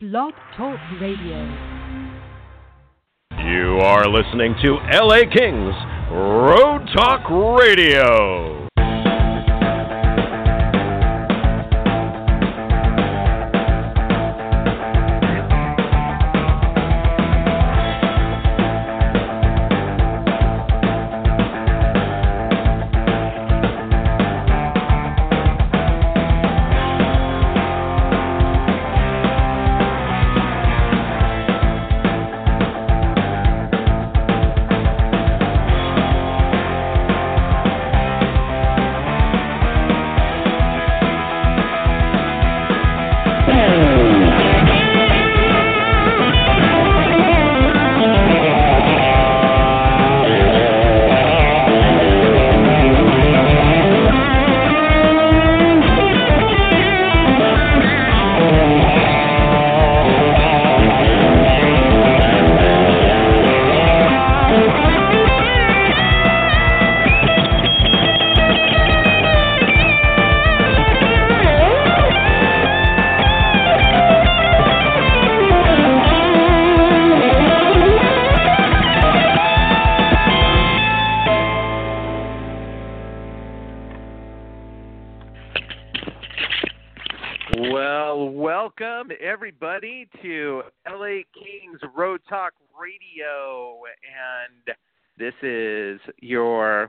Blog Talk Radio. You are listening to LA Kings Road Talk Radio.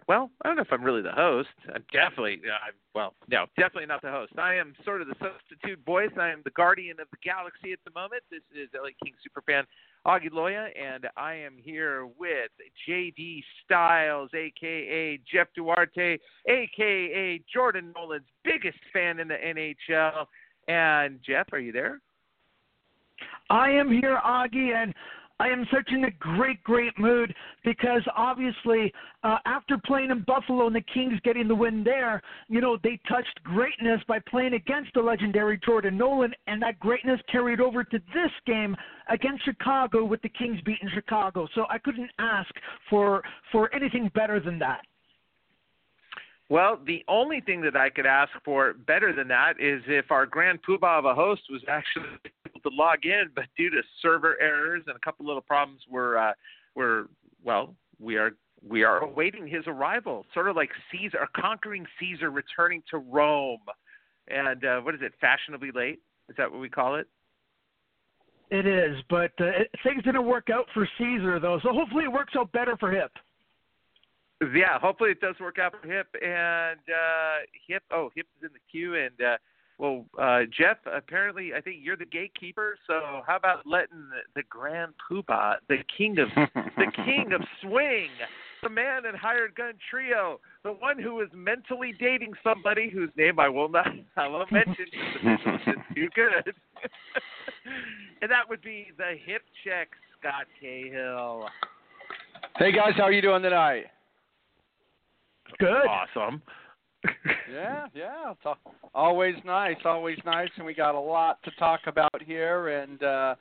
Well, I don't know if I'm really the host. I'm definitely, uh, well, no, definitely not the host. I am sort of the substitute voice. I am the guardian of the galaxy at the moment. This is LA Kings superfan Augie Loya, and I am here with JD Styles, aka Jeff Duarte, aka Jordan Nolan's biggest fan in the NHL. And Jeff, are you there? I am here, Augie, and I am such in a great, great mood because obviously, uh, after playing in Buffalo and the Kings getting the win there, you know, they touched greatness by playing against the legendary Jordan Nolan, and that greatness carried over to this game against Chicago with the Kings beating Chicago. So I couldn't ask for for anything better than that. Well, the only thing that I could ask for better than that is if our grand poobah of a host was actually to log in, but due to server errors and a couple little problems, we're uh, we're well, we are we are awaiting his arrival, sort of like Caesar, conquering Caesar returning to Rome. And uh, what is it? Fashionably late? Is that what we call it? It is, but uh, it, things didn't work out for Caesar though, so hopefully it works out better for Hip. Yeah, hopefully it does work out for Hip and uh, Hip. Oh, Hip is in the queue, and uh, well, uh, Jeff. Apparently, I think you're the gatekeeper. So how about letting the, the Grand Poobah, the king of the king of swing, the man in hired gun trio, the one who is mentally dating somebody whose name I will not I won't mention because it's too good, and that would be the Hip Check Scott Cahill. Hey guys, how are you doing tonight? Good. Awesome. Yeah, yeah. It's al- always nice, always nice, and we got a lot to talk about here, and uh,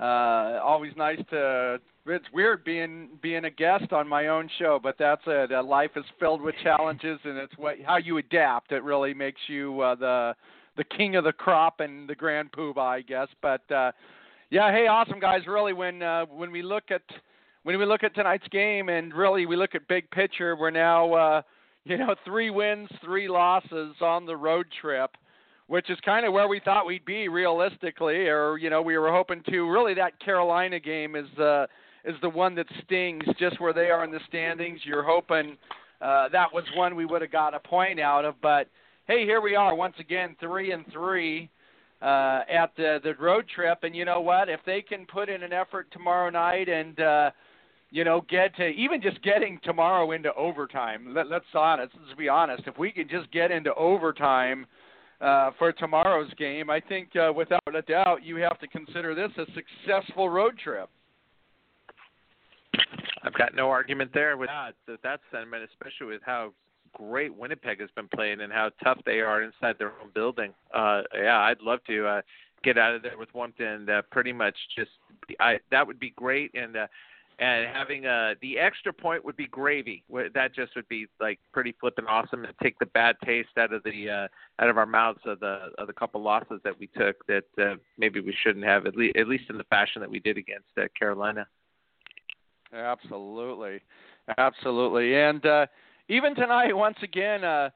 uh, always nice to. It's weird being being a guest on my own show, but that's it. Uh, life is filled with challenges, and it's what how you adapt. It really makes you uh, the the king of the crop and the grand poobah, I guess. But uh, yeah, hey, awesome guys. Really, when uh, when we look at when we look at tonight's game and really we look at big picture, we're now uh, you know three wins, three losses on the road trip, which is kind of where we thought we'd be realistically, or you know we were hoping to. Really, that Carolina game is the is the one that stings, just where they are in the standings. You're hoping uh, that was one we would have got a point out of, but hey, here we are once again, three and three uh, at the the road trip. And you know what? If they can put in an effort tomorrow night and uh, you know get to even just getting tomorrow into overtime. Let, let's honest. Let's be honest. If we can just get into overtime. Uh, for tomorrow's game, I think uh, without a doubt you have to consider this a successful road trip. I've got no argument there with that. That, that sentiment, especially with how great Winnipeg has been playing and how tough they are inside their own building. Uh, yeah, I'd love to uh, get out of there with one and uh, pretty much just I that would be great. And uh, and having a the extra point would be gravy. That just would be like pretty flipping awesome and take the bad taste out of the uh, out of our mouths of the of the couple losses that we took that uh, maybe we shouldn't have at least at least in the fashion that we did against uh, Carolina. Absolutely, absolutely, and uh, even tonight, once again. Uh,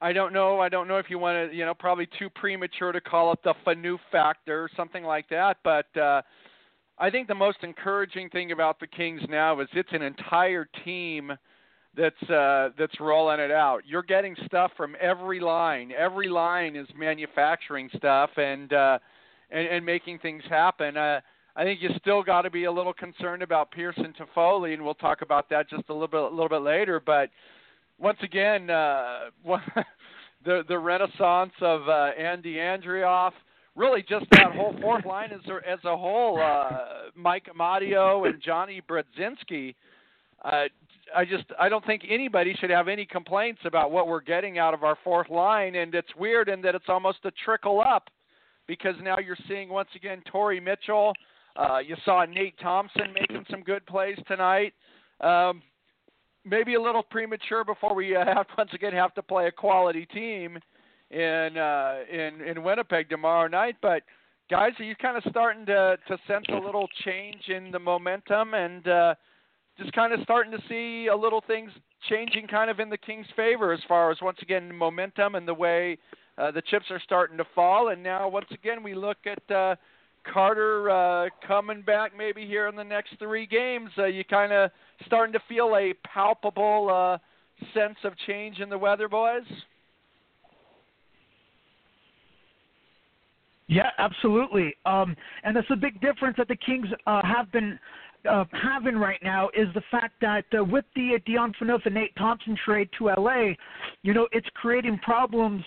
I don't know. I don't know if you want to, you know, probably too premature to call it the Phaneuf factor or something like that. But uh, I think the most encouraging thing about the Kings now is it's an entire team that's uh, that's rolling it out. You're getting stuff from every line. Every line is manufacturing stuff and uh, and, and making things happen. Uh, I think you still got to be a little concerned about Pearson Toffoli, and we'll talk about that just a little bit a little bit later. But once again, uh, the the renaissance of uh, Andy Andreoff really just that whole fourth line as a, as a whole, uh, Mike Amadio and Johnny Brodzinski. Uh, I just I don't think anybody should have any complaints about what we're getting out of our fourth line, and it's weird in that it's almost a trickle up because now you're seeing once again Torrey Mitchell. Uh, you saw Nate Thompson making some good plays tonight. Um, maybe a little premature before we uh, have once again have to play a quality team in uh, in in Winnipeg tomorrow night. But guys, are you kind of starting to to sense a little change in the momentum and uh, just kind of starting to see a little things changing kind of in the Kings' favor as far as once again momentum and the way uh, the chips are starting to fall. And now once again we look at. Uh, Carter uh, coming back maybe here in the next three games, uh, you kind of starting to feel a palpable uh, sense of change in the weather, boys? Yeah, absolutely. Um, and that's a big difference that the Kings uh, have been uh, having right now is the fact that uh, with the uh, Dion Phaneuf and Nate Thompson trade to LA, you know, it's creating problems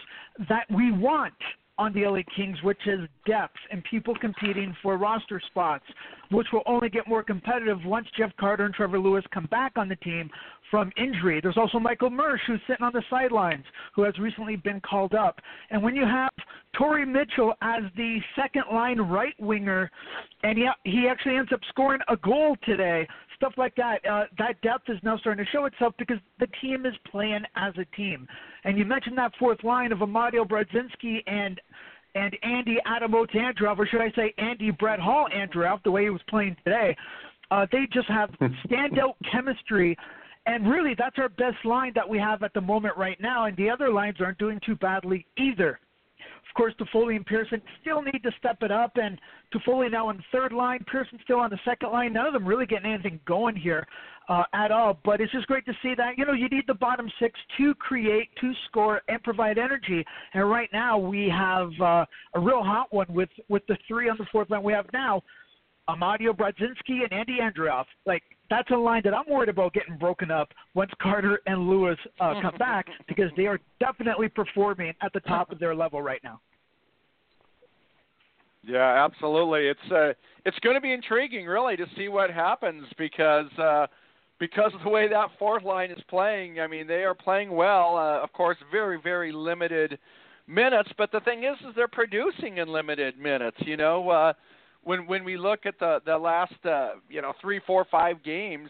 that we want on the LA Kings, which is depth and people competing for roster spots, which will only get more competitive once Jeff Carter and Trevor Lewis come back on the team from injury. There's also Michael Mersch, who's sitting on the sidelines, who has recently been called up. And when you have Torrey Mitchell as the second line right winger, and he, he actually ends up scoring a goal today, stuff like that. Uh, that depth is now starting to show itself because the team is playing as a team. And you mentioned that fourth line of Amadio Brodzinski and and Andy Adamot Andreoff, or should I say Andy Brett Hull Andreoff, the way he was playing today. Uh, they just have standout chemistry. And really, that's our best line that we have at the moment right now. And the other lines aren't doing too badly either. Of course, Toffoli and Pearson still need to step it up, and Toffoli now on the third line, Pearson still on the second line. None of them really getting anything going here uh, at all. But it's just great to see that you know you need the bottom six to create, to score, and provide energy. And right now we have uh, a real hot one with with the three on the fourth line we have now. Amadio Brodzinski and Andy Andreoff. Like that's a line that I'm worried about getting broken up once Carter and Lewis uh, come back because they are definitely performing at the top of their level right now. Yeah, absolutely. It's uh, it's going to be intriguing, really, to see what happens because uh, because of the way that fourth line is playing. I mean, they are playing well. Uh, of course, very very limited minutes, but the thing is, is they're producing in limited minutes. You know, uh, when when we look at the the last uh, you know three, four, five games,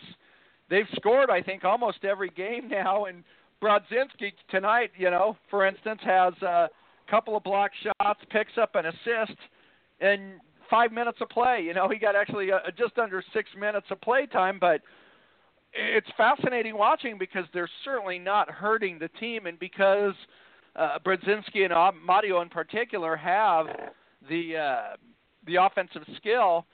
they've scored I think almost every game now. And Brodzinski tonight, you know, for instance, has a couple of block shots, picks up an assist, and five minutes of play. You know, he got actually uh, just under six minutes of play time, but it's fascinating watching because they're certainly not hurting the team, and because uh, Brodzinski and Mario in particular have the uh, the offensive skill.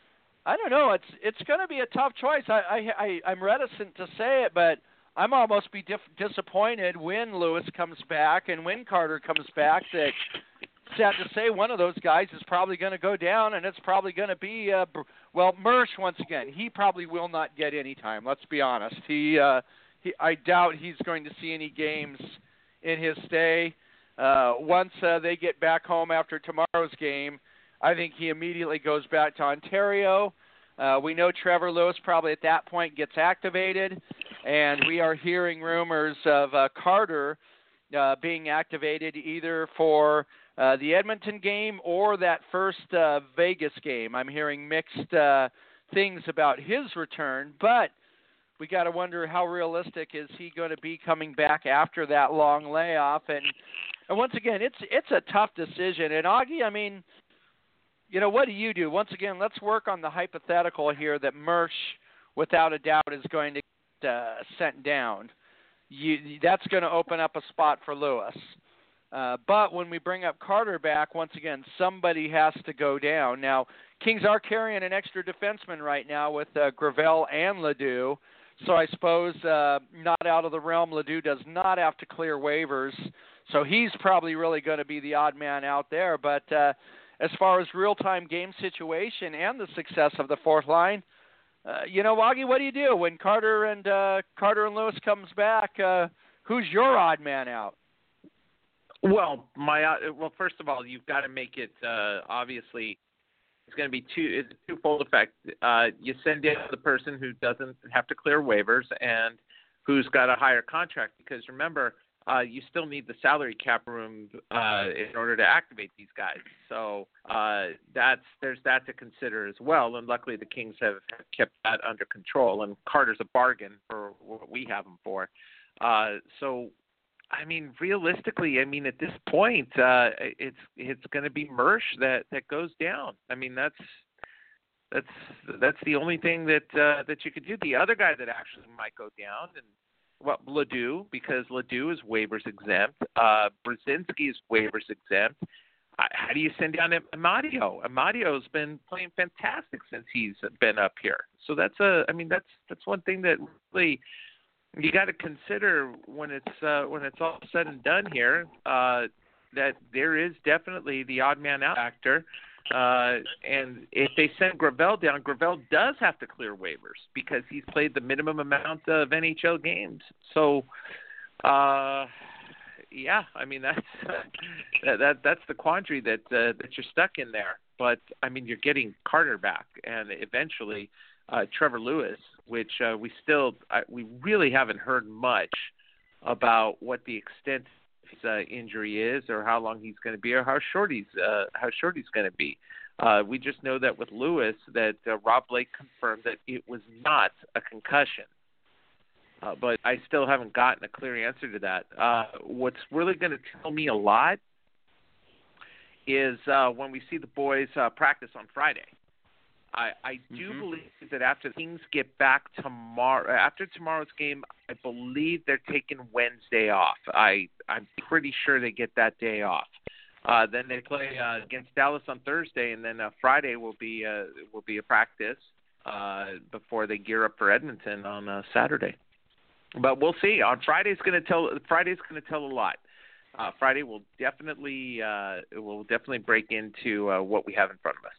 I don't know. It's it's going to be a tough choice. I, I I I'm reticent to say it, but I'm almost be dif- disappointed when Lewis comes back and when Carter comes back. That sad to say, one of those guys is probably going to go down, and it's probably going to be uh, well Mersch once again. He probably will not get any time. Let's be honest. He uh, he I doubt he's going to see any games in his stay. Uh, once uh, they get back home after tomorrow's game, I think he immediately goes back to Ontario. Uh, we know Trevor Lewis probably at that point gets activated, and we are hearing rumors of uh, Carter uh, being activated either for uh, the Edmonton game or that first uh, Vegas game. I'm hearing mixed uh, things about his return, but we got to wonder how realistic is he going to be coming back after that long layoff and and once again it's it's a tough decision and Augie I mean you know what do you do once again let's work on the hypothetical here that Mersch without a doubt is going to get uh, sent down you that's going to open up a spot for Lewis uh, but when we bring up Carter back, once again, somebody has to go down. Now, Kings are carrying an extra defenseman right now with uh, Gravel and LaDue. So I suppose uh, not out of the realm. LaDue does not have to clear waivers, so he's probably really going to be the odd man out there. But uh, as far as real-time game situation and the success of the fourth line, uh, you know, Augie, what do you do when Carter and uh, Carter and Lewis comes back? Uh, who's your odd man out? Well, my uh, well, first of all, you've got to make it uh, obviously it's going to be two it's a twofold effect. Uh, you send in the person who doesn't have to clear waivers and who's got a higher contract because remember uh, you still need the salary cap room uh, in order to activate these guys. So uh, that's there's that to consider as well. And luckily the Kings have kept that under control. And Carter's a bargain for what we have him for. Uh, so I mean, realistically, I mean, at this point, uh, it's it's going to be Mersch that that goes down. I mean, that's that's that's the only thing that uh, that you could do. The other guy that actually might go down, and well, LaDue because LaDue is waivers exempt. Uh, Brodzinski is waivers exempt. How do you send down Amadio? Amadio's been playing fantastic since he's been up here. So that's a, I mean, that's that's one thing that really you got to consider when it's uh, when it's all said and done here uh, that there is definitely the odd man out factor. Uh, and if they send Gravel down, Gravel does have to clear waivers because he's played the minimum amount of NHL games. So, uh, yeah, I mean that's that, that that's the quandary that uh, that you're stuck in there. But I mean, you're getting Carter back, and eventually uh, Trevor Lewis which uh, we still I, we really haven't heard much about what the extent uh, injury is, or how long he's going to be, or how short he's uh, how short he's going to be. Uh, we just know that with Lewis, that uh, Rob Blake confirmed that it was not a concussion. Uh, but I still haven't gotten a clear answer to that. Uh, what's really going to tell me a lot is uh, when we see the boys uh, practice on Friday. I, I do mm-hmm. believe that after the Kings get back tomorrow, after tomorrow's game, I believe they're taking Wednesday off. I I'm pretty sure they get that day off. Uh, then they play uh, against Dallas on Thursday, and then uh, Friday will be uh, will be a practice uh, before they gear up for Edmonton on uh, Saturday. But we'll see. On Friday's going to tell. Friday's going to tell a lot. Uh, Friday will definitely uh, will definitely break into uh, what we have in front of us.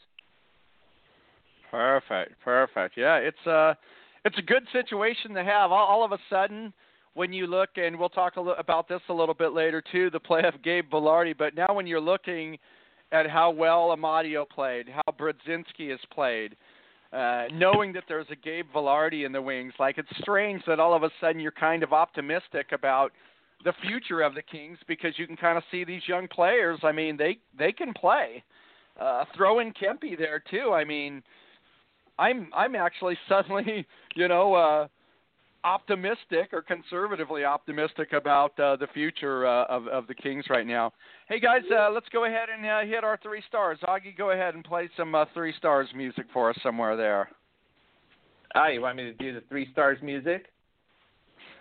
Perfect, perfect. Yeah, it's a uh, it's a good situation to have. All, all of a sudden, when you look, and we'll talk about this a little bit later too, the play of Gabe Vilardi. But now, when you're looking at how well Amadio played, how Brodzinski has played, uh, knowing that there's a Gabe Vilardi in the wings, like it's strange that all of a sudden you're kind of optimistic about the future of the Kings because you can kind of see these young players. I mean, they they can play. Uh, throw in Kempe there too. I mean, I'm I'm actually suddenly, you know, uh, optimistic or conservatively optimistic about uh, the future uh, of of the Kings right now. Hey guys, uh, let's go ahead and uh, hit our three stars. Augie, go ahead and play some uh, three stars music for us somewhere there. Ah, you want me to do the three stars music?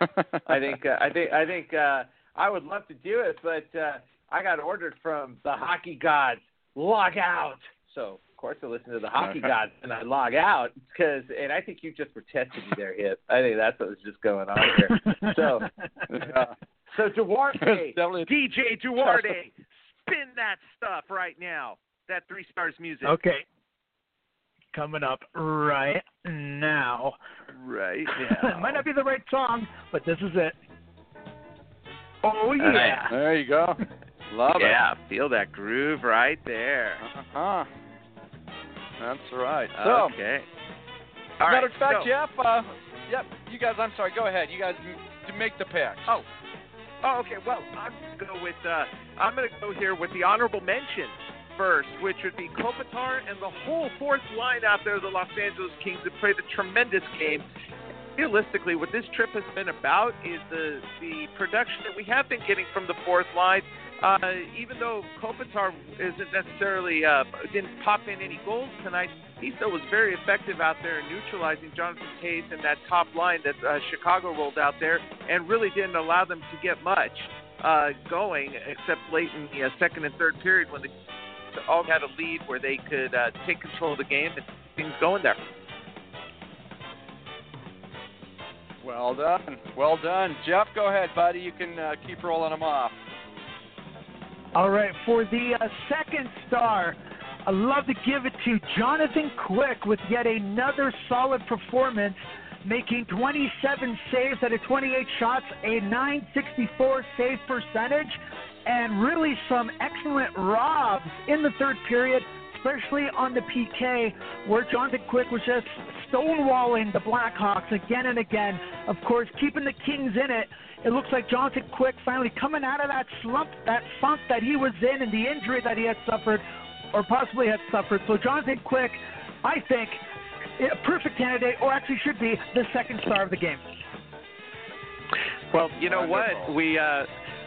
I think uh, I think I think uh, I would love to do it, but uh, I got ordered from the hockey gods. Log out. So course I listen to the hockey gods and I log out because, and I think you just were testing me there, hip. I think that's what was just going on here. So, uh, so Duarte, DJ Duarte, spin that stuff right now. That three stars music. Okay. Coming up right now. Right now. it might not be the right song, but this is it. Oh yeah. Right. There you go. Love yeah, it. Yeah, feel that groove right there. Uh-huh. That's right. So, okay. All matter of fact, so, Jeff, uh, yep, you guys, I'm sorry, go ahead. You guys make the pick. Oh. Oh, okay. Well, I'm going to go with, uh, I'm going to go here with the honorable mention. first, which would be Kopitar and the whole fourth line out there, the Los Angeles Kings, have played a tremendous game. Realistically, what this trip has been about is the the production that we have been getting from the fourth line. Uh, even though Kopitar isn't necessarily uh, didn't pop in any goals tonight, he still was very effective out there in neutralizing Jonathan Toews and that top line that uh, Chicago rolled out there, and really didn't allow them to get much uh, going, except late in the uh, second and third period when the all had a lead where they could uh, take control of the game and things going there. Well done, well done, Jeff. Go ahead, buddy. You can uh, keep rolling them off. All right, for the uh, second star, I'd love to give it to Jonathan Quick with yet another solid performance, making 27 saves out of 28 shots, a 964 save percentage, and really some excellent robs in the third period, especially on the PK, where Jonathan Quick was just stonewalling the Blackhawks again and again. Of course, keeping the Kings in it. It looks like Jonathan Quick finally coming out of that slump, that funk that he was in, and the injury that he had suffered, or possibly had suffered. So Jonathan Quick, I think, a perfect candidate, or actually should be the second star of the game. Well, you know Wonderful. what? We uh,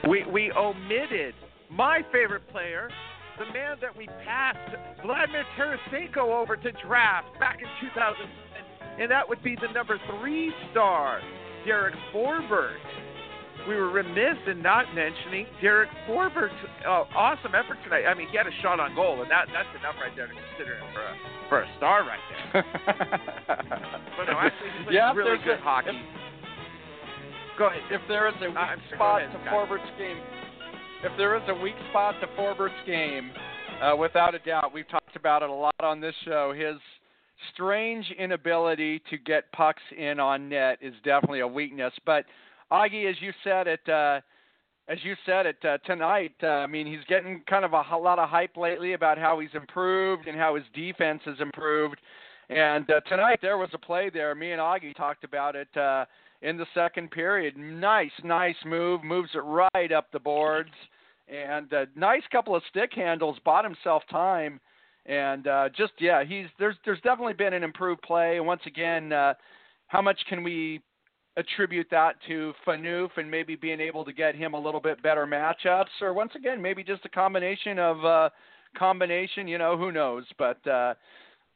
we we omitted my favorite player, the man that we passed Vladimir Tarasenko over to draft back in 2000, and that would be the number three star, Derek Forbort. We were remiss in not mentioning Derek Forbort's uh, awesome effort tonight. I mean, he had a shot on goal, and that that's enough right there to consider him for a for a star right there. But no, actually, he plays Yeah, really there's good a- hockey. Go ahead. if there is a weak go spot ahead, to Scott. Forbort's game, if there is a weak spot to Forbort's game, uh, without a doubt, we've talked about it a lot on this show. His strange inability to get pucks in on net is definitely a weakness. But Augie, as you said it, uh, as you said it uh, tonight, uh, I mean, he's getting kind of a lot of hype lately about how he's improved and how his defense has improved. And uh, tonight there was a play there. Me and Augie talked about it uh, in the second period. Nice, nice move. Moves it right up the boards, and uh, nice couple of stick handles. Bought himself time, and uh, just yeah, he's there's there's definitely been an improved play. And once again, uh, how much can we attribute that to Phaneuf and maybe being able to get him a little bit better matchups, or once again maybe just a combination of uh, combination. You know, who knows? But uh,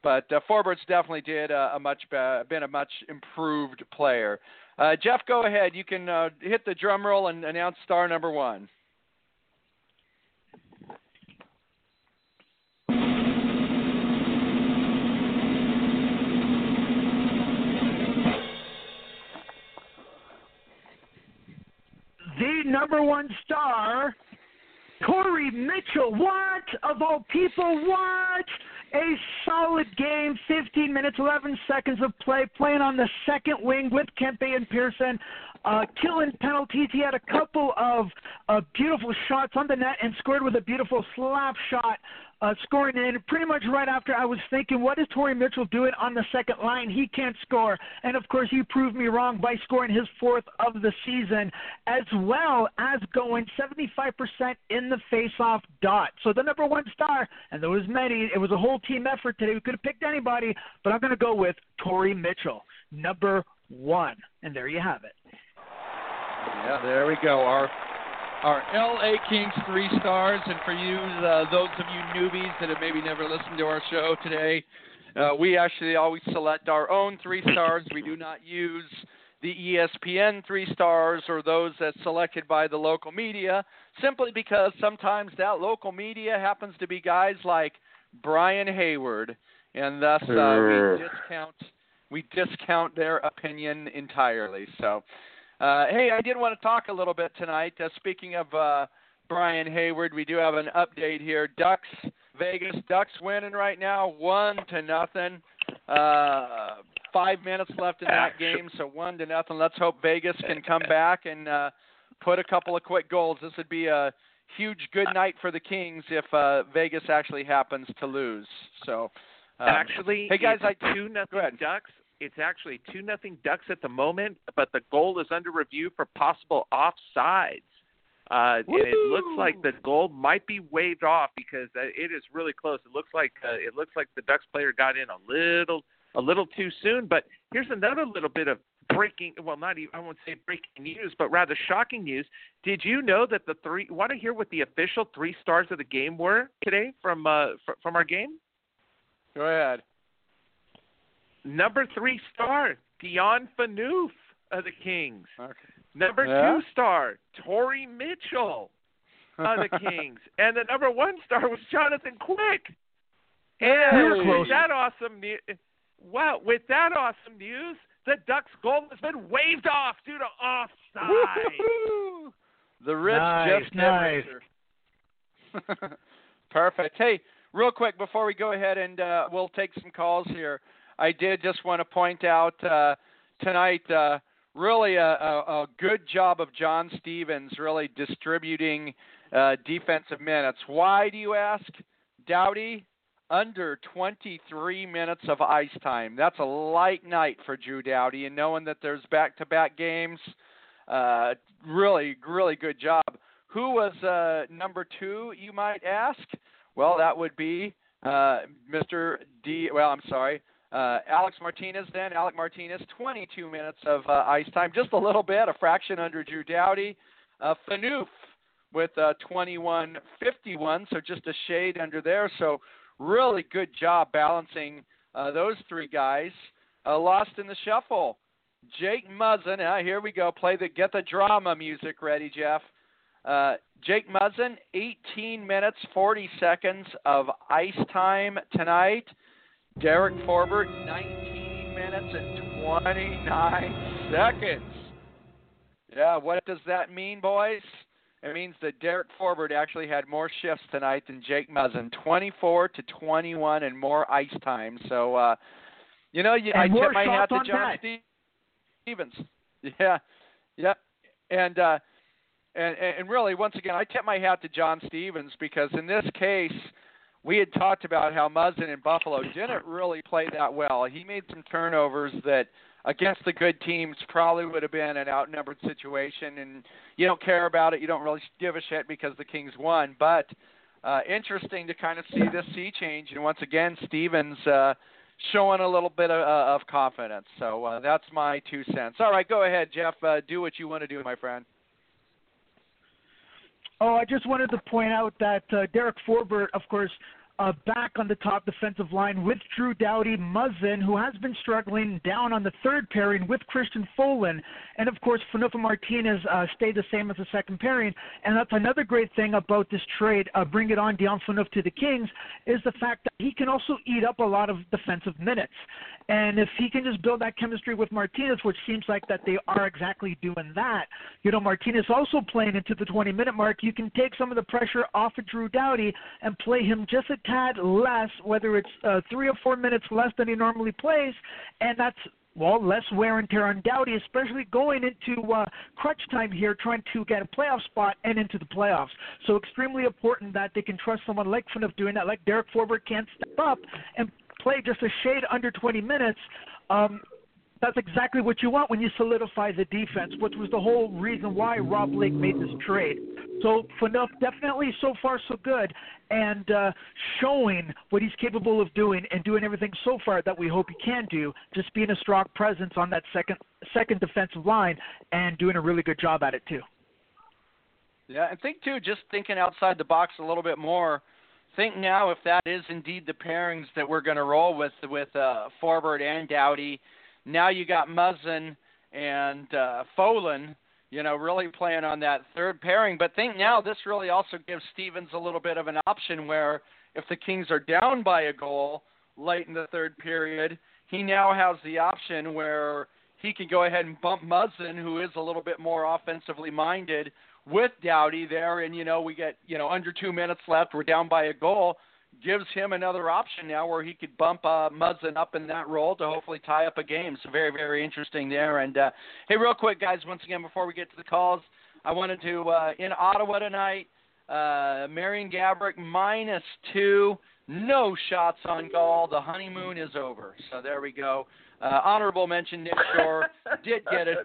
but uh, Forbort's definitely did uh, a much be- been a much improved player. Uh, Jeff, go ahead. You can uh, hit the drum roll and announce star number one. Number one star, Torrey Mitchell. What of all people? What a solid game! 15 minutes, 11 seconds of play, playing on the second wing with Kempe and Pearson. Uh, killing penalties. He had a couple of uh, beautiful shots on the net and scored with a beautiful slap shot, uh, scoring in pretty much right after I was thinking, what is Torrey Mitchell doing on the second line? He can't score. And of course, he proved me wrong by scoring his fourth of the season, as well as going 75% in the face-off dot. So the number one star, and there was many. It was a whole team effort today. We could have picked anybody, but I'm going to go with Torrey Mitchell, number one. And there you have it. Yeah, there we go. Our our LA Kings three stars, and for you, uh, those of you newbies that have maybe never listened to our show today, uh, we actually always select our own three stars. We do not use the ESPN three stars or those that's selected by the local media, simply because sometimes that local media happens to be guys like Brian Hayward, and thus uh, we discount we discount their opinion entirely. So. Uh, hey, I did want to talk a little bit tonight. Uh, speaking of uh, Brian Hayward, we do have an update here. Ducks, Vegas Ducks winning right now, one to nothing. Uh, five minutes left in that game, so one to nothing. Let's hope Vegas can come back and uh, put a couple of quick goals. This would be a huge good night for the Kings if uh, Vegas actually happens to lose. So, um, actually, hey guys, I two nothing. Ducks. It's actually two nothing Ducks at the moment, but the goal is under review for possible offsides. Uh, and it looks like the goal might be waved off because uh, it is really close. It looks like uh, it looks like the Ducks player got in a little a little too soon. But here's another little bit of breaking. Well, not even I won't say breaking news, but rather shocking news. Did you know that the three? Want to hear what the official three stars of the game were today from uh, fr- from our game? Go ahead. Number three star Dion Phaneuf of the Kings. Okay. Number Yeah? two star Torrey Mitchell of the Kings, and the number one star was Jonathan Quick. And We were with that awesome news, wow! With that awesome news, the Ducks' goal has been waved off due to offside. Woo-hoo! The rich Nice, just nice. Perfect. Hey, real quick before we go ahead and uh, we'll take some calls here, I did just want to point out uh, tonight uh, really a, a, a good job of John Stevens really distributing uh, defensive minutes. Why do you ask? Doughty under 23 minutes of ice time. That's a light night for Drew Doughty, and knowing that there's back-to-back games, uh, really, really good job. Who was uh, number two, you might ask? Well, that would be uh, Mr. D. Well, I'm sorry, uh, Alex Martinez. Then Alec Martinez, 22 minutes of uh, ice time, just a little bit, a fraction under Drew Doughty. Uh, Phaneuf with uh, 21-51, so just a shade under there. So really good job balancing uh, those three guys. Uh, lost in the shuffle. Jake Muzzin. Uh, here we go. Play the get the drama music ready, Jeff. Uh, Jake Muzzin, 18 minutes 40 seconds of ice time tonight. Derek Forbort, 19 minutes and 29 seconds. Yeah, what does that mean, boys? It means that Derek Forbort actually had more shifts tonight than Jake Muzzin, 24 to 21 and more ice time. So, uh, you know, you, I tip my hat to John. Stevens. Yeah, Yeah. And uh, and and really, once again, I tip my hat to John Stevens because in this case, we had talked about how Muzzin in Buffalo didn't really play that well. He made some turnovers that against the good teams probably would have been an outnumbered situation, and you don't care about it. You don't really give a shit because the Kings won. But uh, interesting to kind of see this sea change, and once again, Stevens. Uh, showing a little bit of, uh, of confidence. So uh, that's my two cents. All right, go ahead, Jeff. Uh, do what you want to do, my friend. Oh, I just wanted to point out that uh, Derek Forbort, of course, uh, back on the top defensive line with Drew Doughty, Muzzin, who has been struggling down on the third pairing with Christian Folin, and of course, Fanufa Martinez uh, stayed the same as the second pairing. And that's another great thing about this trade, uh, bring it on Dion Phaneuf to the Kings, is the fact that he can also eat up a lot of defensive minutes. And if he can just build that chemistry with Martinez, which seems like that they are exactly doing that, you know, Martinez also playing into the 20 minute mark, you can take some of the pressure off of Drew Doughty and play him just a tad less, whether it's uh, three or four minutes less than he normally plays, and that's well, less wear and tear on Doughty, especially going into uh, crunch time here, trying to get a playoff spot and into the playoffs. So extremely important that they can trust someone like Phaneuf doing that, like Derek Forbort can step up and play just a shade under 20 minutes. Um, that's exactly what you want when you solidify the defense, which was the whole reason why Rob Blake made this trade. So Phaneuf definitely so far so good, and uh, showing what he's capable of doing and doing everything so far that we hope he can do. Just being a strong presence on that second second defensive line and doing a really good job at it too. Yeah, and think too, just thinking outside the box a little bit more. Think now if that is indeed the pairings that we're going to roll with with uh, Forbort and Doughty. Now you got Muzzin and uh, Folin, you know, really playing on that third pairing. But think now this really also gives Stevens a little bit of an option where if the Kings are down by a goal late in the third period, he now has the option where he can go ahead and bump Muzzin, who is a little bit more offensively minded, with Doughty there, and you know we get you know under two minutes left, we're down by a goal, gives him another option now where he could bump uh, Muzzin up in that role to hopefully tie up a game. So very very interesting there. And uh, hey, real quick guys, once again before we get to the calls, I wanted to uh, in Ottawa tonight, uh, Marian Gaborik minus two. No shots on goal. The honeymoon is over. So there we go. Uh, honorable mention, Nick Shore did get it.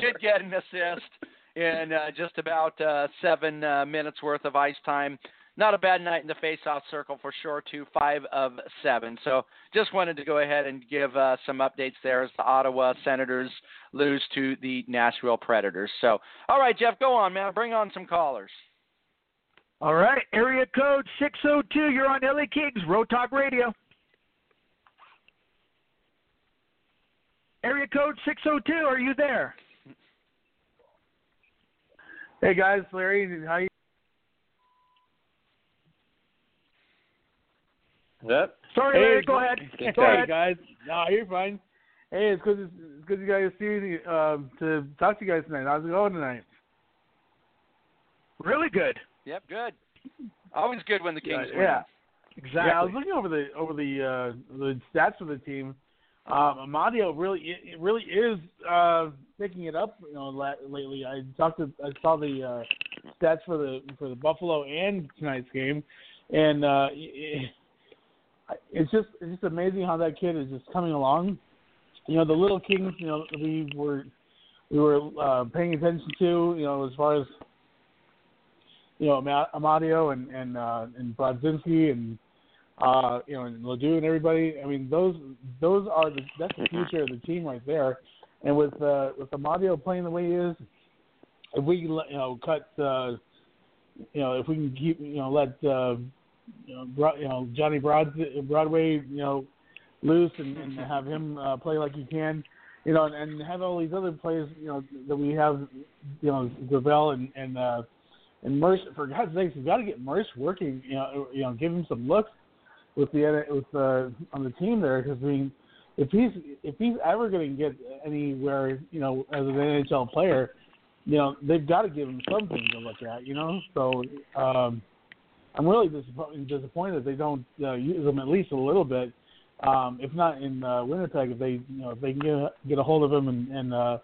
Did get an assist. in uh, just about uh, seven uh, minutes worth of ice time. Not a bad night in the face-off circle for sure, too. Five of seven. So just wanted to go ahead and give uh, some updates there as the Ottawa Senators lose to the Nashville Predators. So, all right, Jeff, go on, man. Bring on some callers. All right, area code 602. You're on LA Kings Road Talk Radio. Area code 602. Are you there? Hey guys, Larry, how you? Yep. Sorry, Hey, Larry. Go ahead. Go Sorry, ahead. guys. No, you're fine. Hey, it's good. It's good you guys see me, um, to talk to you guys tonight. How's it going tonight? Really good. Yep, good. Always good when the Kings win. Yeah. Exactly. Yeah, I was looking over the over the uh, the stats for the team. Um, Amadio really it, it really is uh, picking it up. You know, la- lately I talked to I saw the uh, stats for the for the Buffalo and tonight's game, and uh, it, it's just it's just amazing how that kid is just coming along. You know, the little Kings. You know, we were we were uh, paying attention to. You know, as far as you know, Ama- Amadio and and uh, and Brodzinski and uh, you know, and LaDue and everybody. I mean, those those are the that's the future of the team right there. And with uh, with Amadio playing the way he is, if we you know cut uh, you know if we can keep you know let uh, you know, Bro- you know Johnny Broad Broadway you know loose and, and have him uh, play like he can. You know, and, and have all these other players, you know, that we have, you know, Gravel and and uh, and Mersch. For God's sakes, we've got to get Mersch working. You know, you know, give him some looks with the with uh, on the team there because I mean, if he's if he's ever going to get anywhere, you know, as an NHL player, you know, they've got to give him something to look at, you know. So um, I'm really disappointed, disappointed they don't uh, use him at least a little bit, um, if not in uh, Winnipeg. If they you know if they can get get a hold of him and, and uh,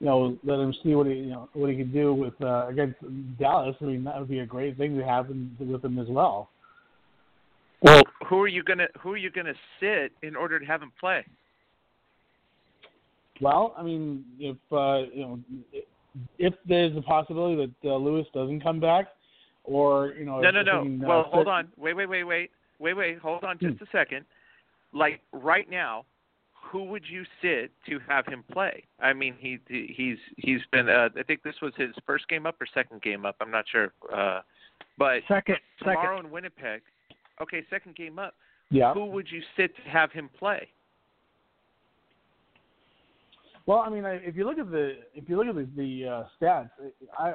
you know let him see what he you know what he can do with uh, against Dallas, I mean that would be a great thing to happen with him as well. Well, who are you gonna who are you gonna sit in order to have him play? Well, I mean, if uh, you know, if there's a possibility that uh, Lewis doesn't come back, or you know, No, no, no. uh, Well, hold on. Wait, wait, wait, wait, wait, wait. Hold on just a second. Like right now, who would you sit to have him play? I mean, he he's he's been. Uh, I think this was his first game up or second game up. I'm not sure. Uh, but Second. tomorrow Second. in Winnipeg. Okay, second game up. Yeah. Who would you sit to have him play? Well, I mean, if you look at the if you look at the, the uh, stats, I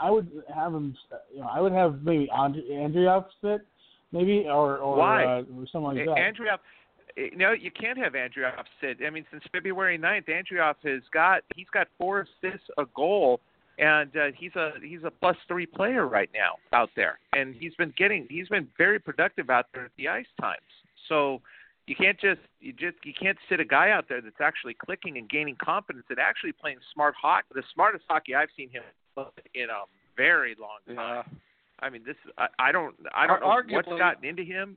I would have him. You know, I would have maybe Andre, Andreoff sit, maybe or or, Why? Uh, or something like that. Andreoff, eh, no, you can't have Andreoff sit. I mean, since February 9th, Andreoff has got he's got four assists, a goal, and uh, he's a he's a plus three player right now out there, and he's been getting he's been very productive out there at the ice times. So you can't just you just you can't sit a guy out there that's actually clicking and gaining confidence and actually playing smart hockey. The smartest hockey I've seen him in a very long time. Yeah. I mean, this I, I don't I don't Ar- know what's gotten into him.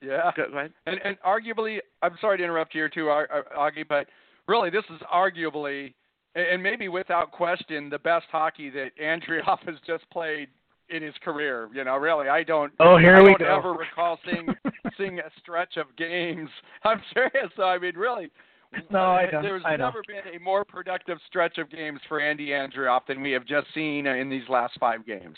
Yeah. Go, go ahead. And, and arguably, I'm sorry to interrupt you here too, Ar- Ar- Augie, but really, this is arguably, and and maybe without question, the best hockey that Andreoff has just played in his career. You know, really, I don't. Oh, here I we don't go. ever recall seeing seeing a stretch of games. I'm serious. though. I mean, really. No, I know, There's I never been a more productive stretch of games for Andy Andreoff than we have just seen in these last five games.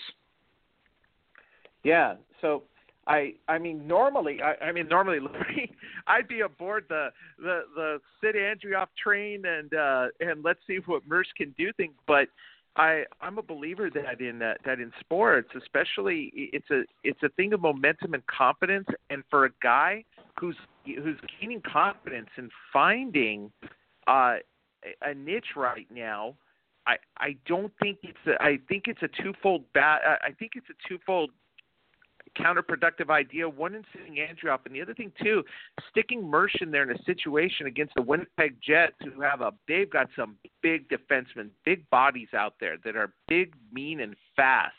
Yeah. So I I mean normally I, I mean normally Larry I'd be aboard the the the Sid Andreoff train and uh and let's see what Mersch can do things but I I'm a believer that in that that in sports especially it's a it's a thing of momentum and confidence and for a guy who's who's gaining confidence and finding uh a niche right now I I don't think it's a, I think it's a twofold bat I think it's a twofold counterproductive idea. One in sitting Andreoff, and the other thing too, sticking Mersch in there in a situation against the Winnipeg Jets, who have a they've got some big defensemen, big bodies out there that are big, mean, and fast.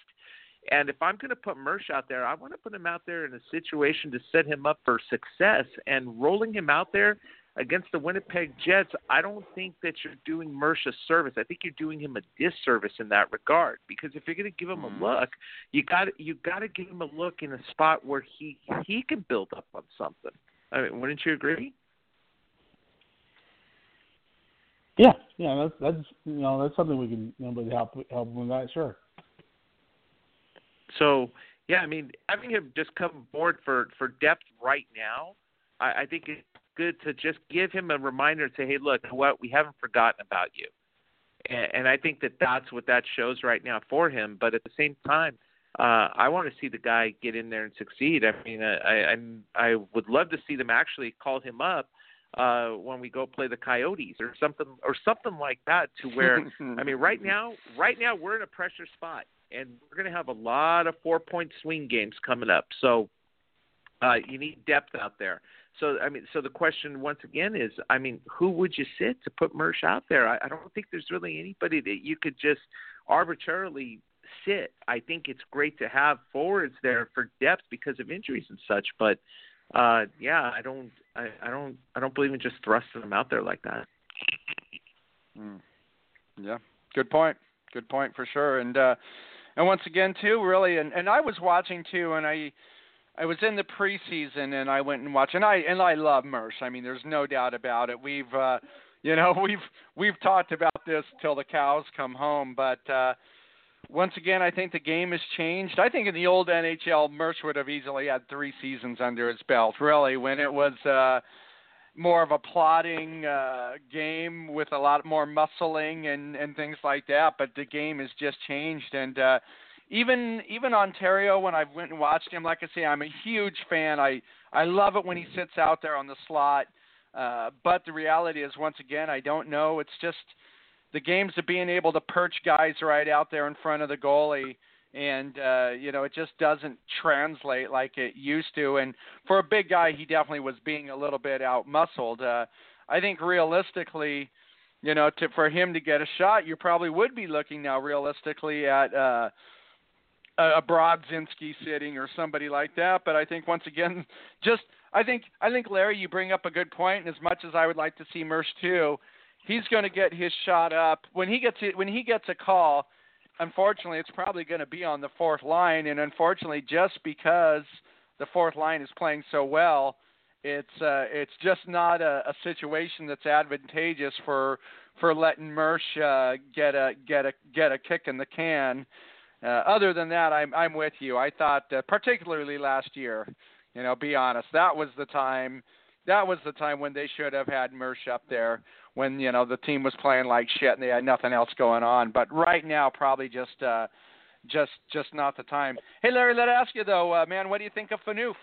And if I'm going to put Mersch out there, I want to put him out there in a situation to set him up for success. And rolling him out there, against the Winnipeg Jets, I don't think that you're doing Mersch a service. I think you're doing him a disservice in that regard because if you're going to give him a Mm. look, you got you got to give him a look in a spot where he he can build up on something. I mean, wouldn't you agree? Yeah, yeah, that's that's you know that's something we can you know help help with that. Sure. So yeah, I mean, having him just come aboard for for depth right now, I, I think it's good to just give him a reminder and say, hey, look, what we haven't forgotten about you, and, and I think that that's what that shows right now for him. But at the same time, uh, I want to see the guy get in there and succeed. I mean, I I, I would love to see them actually call him up uh when we go play the coyotes or something or something like that to where I mean, right now, right now we're in a pressure spot, and we're going to have a lot of four-point swing games coming up. So uh, you need depth out there. So I mean, so the question once again is, I mean, who would you sit to put Mersch out there? I, I don't think there's really anybody that you could just arbitrarily sit. I think it's great to have forwards there for depth because of injuries and such, but uh yeah, I don't I, I don't I don't believe in just thrusting them out there like that. Mm. Yeah, good point. Good point for sure. And uh, and once again too, really, and and I was watching too, and I I was in the preseason, and I went and watched, and I and I love Mersch. I mean, there's no doubt about it. We've uh, you know we've we've talked about this till the cows come home, but. uh once again, I think the game has changed. I think in the old NHL, Mersch would have easily had three seasons under his belt. Really, when it was uh, more of a plotting uh, game with a lot more muscling and and things like that. But the game has just changed, and uh, even even Ontario, when I went and watched him, like I say, I'm a huge fan. I I love it when he sits out there on the slot. Uh, but the reality is, once again, I don't know. It's just the games of being able to perch guys right out there in front of the goalie and uh you know it just doesn't translate like it used to and for a big guy he definitely was being a little bit out muscled uh i think realistically you know to for him to get a shot you probably would be looking now realistically at uh a Brodzinski sitting or somebody like that but i think once again just i think i think larry you bring up a good point. and as much as i would like to see mersch too he's going to get his shot up when he gets it when he gets a call. Unfortunately, it's probably going to be on the fourth line, and unfortunately, just because the fourth line is playing so well, it's uh, it's just not a, a situation that's advantageous for for letting Mersch uh, get a get a get a kick in the can. Uh, other than that, I'm I'm with you. I thought, uh, particularly last year, you know, be honest, that was the time. That was the time when they should have had Mersch up there when you know the team was playing like shit and they had nothing else going on. But right now, probably just uh, just just not the time. Hey, Larry, let me ask you though, uh, man, what do you think of Phaneuf?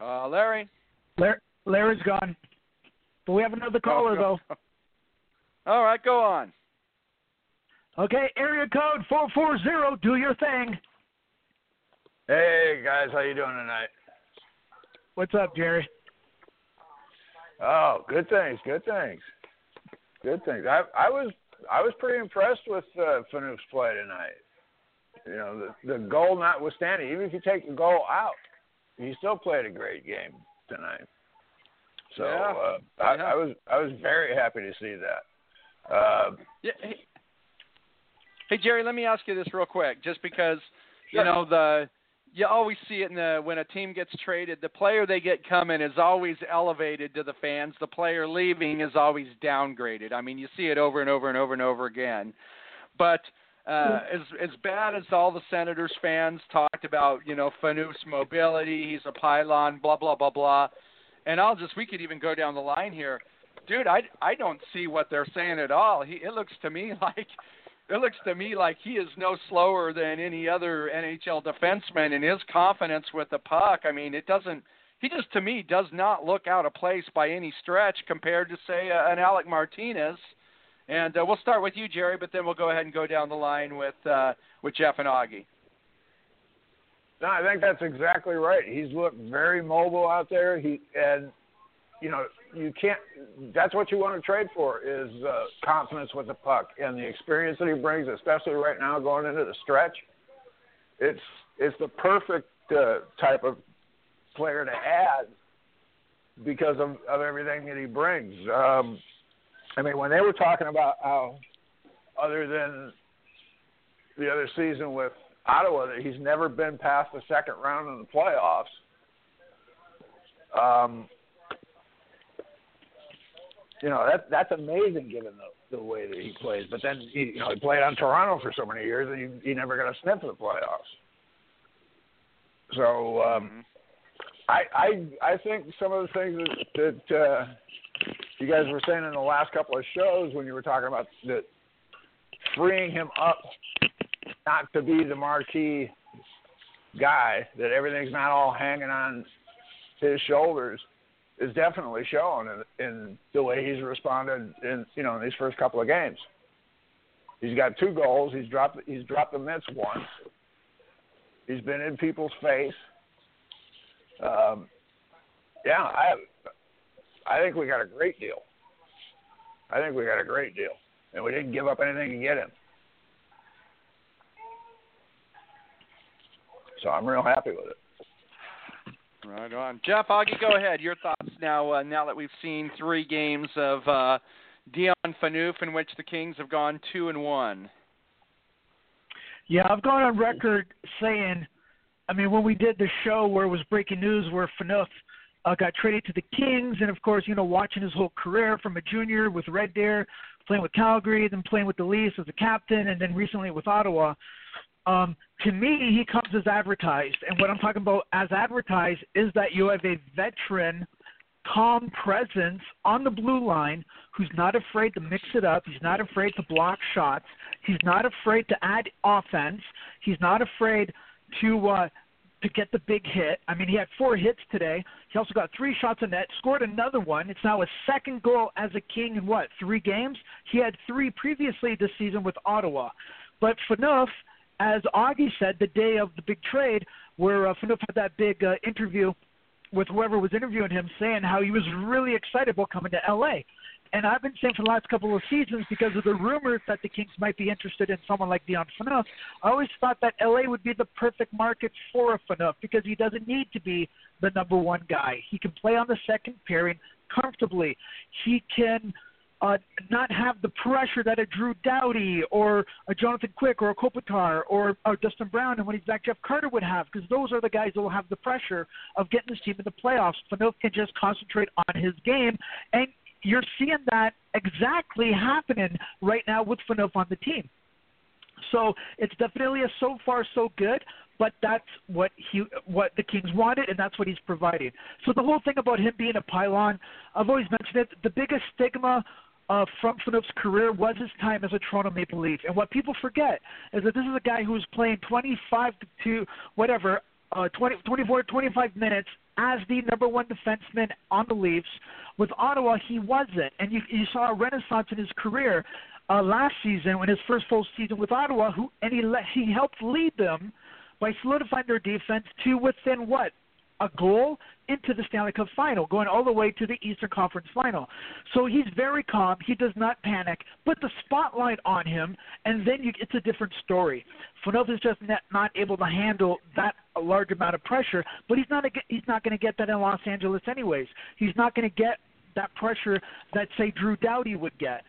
Uh, Larry. Larry, Larry's gone. But we have another caller, though. All right, go on. Okay, area code 440, do your thing. Hey guys, how you doing tonight? What's up, Jerry? Oh, good things, good things, good things. I I was I was pretty impressed with uh, play tonight. You know, the the goal notwithstanding, even if you take the goal out, he still played a great game tonight. So Yeah, uh, I, yeah. I was I was very happy to see that. Uh, Yeah. Hey, hey, Jerry, let me ask you this real quick, just because you know the you always see it in the when a team gets traded, the player they get coming is always elevated to the fans. The player leaving is always downgraded. I mean, you see it over and over and over and over again. But uh, as as bad as all the Senators fans talked about, you know, Phaneuf's mobility, he's a pylon, blah blah blah blah. And I'll just we could even go down the line here. Dude, I, I don't see what they're saying at all. He it looks to me like it looks to me like he is no slower than any other NHL defenseman in his confidence with the puck. I mean, it doesn't. He just to me does not look out of place by any stretch compared to say uh, an Alec Martinez. And uh, we'll start with you, Jerry, but then we'll go ahead and go down the line with uh, with Jeff and Augie. No, I think that's exactly right. He's looked very mobile out there. He and you know you can't. That's what you want to trade for is uh, confidence with the puck and the experience that he brings, especially right now going into the stretch. It's it's the perfect uh, type of player to add because of, of everything that he brings. Um, I mean, when they were talking about how, other than the other season with Ottawa, that he's never been past the second round in the playoffs. Um, you know that that's amazing given the the way that he plays. But then he, you know, he played on Toronto for so many years, and he, he never got a sniff of the playoffs. So um, I I I think some of the things that, that uh, you guys were saying in the last couple of shows when you were talking about that freeing him up not to be the marquee guy, that everything's not all hanging on his shoulders is definitely shown in, in the way he's responded in you know in these first couple of games. He's got two goals. He's dropped he's dropped the mitts once. He's been in people's face. Um, yeah, I I think we got a great deal. I think we got a great deal, and we didn't give up anything to get him. So I'm real happy with it. Right on, Jeff Augie. Go ahead. Your thoughts now. Uh, now that we've seen three games of uh, Dion Phaneuf, in which the Kings have gone two and one. Yeah, I've gone on record saying, I mean, when we did the show where it was breaking news where Phaneuf uh, got traded to the Kings, and of course, you know, watching his whole career from a junior with Red Deer, playing with Calgary, then playing with the Leafs as a captain, and then recently with Ottawa. Um, to me, he comes as advertised. And what I'm talking about as advertised is that you have a veteran, calm presence on the blue line who's not afraid to mix it up. He's not afraid to block shots. He's not afraid to add offense. He's not afraid to uh, to get the big hit. I mean, he had four hits today. He also got three shots on net, scored another one. It's now his second goal as a King in what three games? He had three previously this season with Ottawa. But Phaneuf – as Augie said, the day of the big trade, where uh, had that big uh, interview with whoever was interviewing him, saying how he was really excited about coming to LA. And I've been saying for the last couple of seasons, because of the rumors that the Kings might be interested in someone like Dion Phaneuf, I always thought that LA would be the perfect market for a Phaneuf because he doesn't need to be the number one guy. He can play on the second pairing comfortably. He can uh, not have the pressure that a Drew Doughty or a Jonathan Quick or a Kopitar or, or Dustin Brown and when he's back Jeff Carter would have because those are the guys that will have the pressure of getting this team in the playoffs. Phaneuf can just concentrate on his game and you're seeing that exactly happening right now with Phaneuf on the team. So it's definitely a so far so good, but that's what he what the Kings wanted, and that's what he's providing. So the whole thing about him being a pylon, I've always mentioned it. The biggest stigma uh, from Phaneuf's career was his time as a Toronto Maple Leaf. And what people forget is that this is a guy who was playing 25 to whatever, uh, 20, 24, 25 minutes as the number one defenseman on the Leafs. With Ottawa, he wasn't. And you, you saw a renaissance in his career uh, last season when his first full season with Ottawa, who and he, let, he helped lead them by solidifying their defense to within what a goal into the Stanley Cup final, going all the way to the Eastern Conference final. So he's very calm. He does not panic. Put the spotlight on him, and then you, it's a different story. Phaneuf is just not, not able to handle that large amount of pressure, but he's not he's not going to get that in Los Angeles anyways. He's not going to get that pressure that say Drew Doughty would get.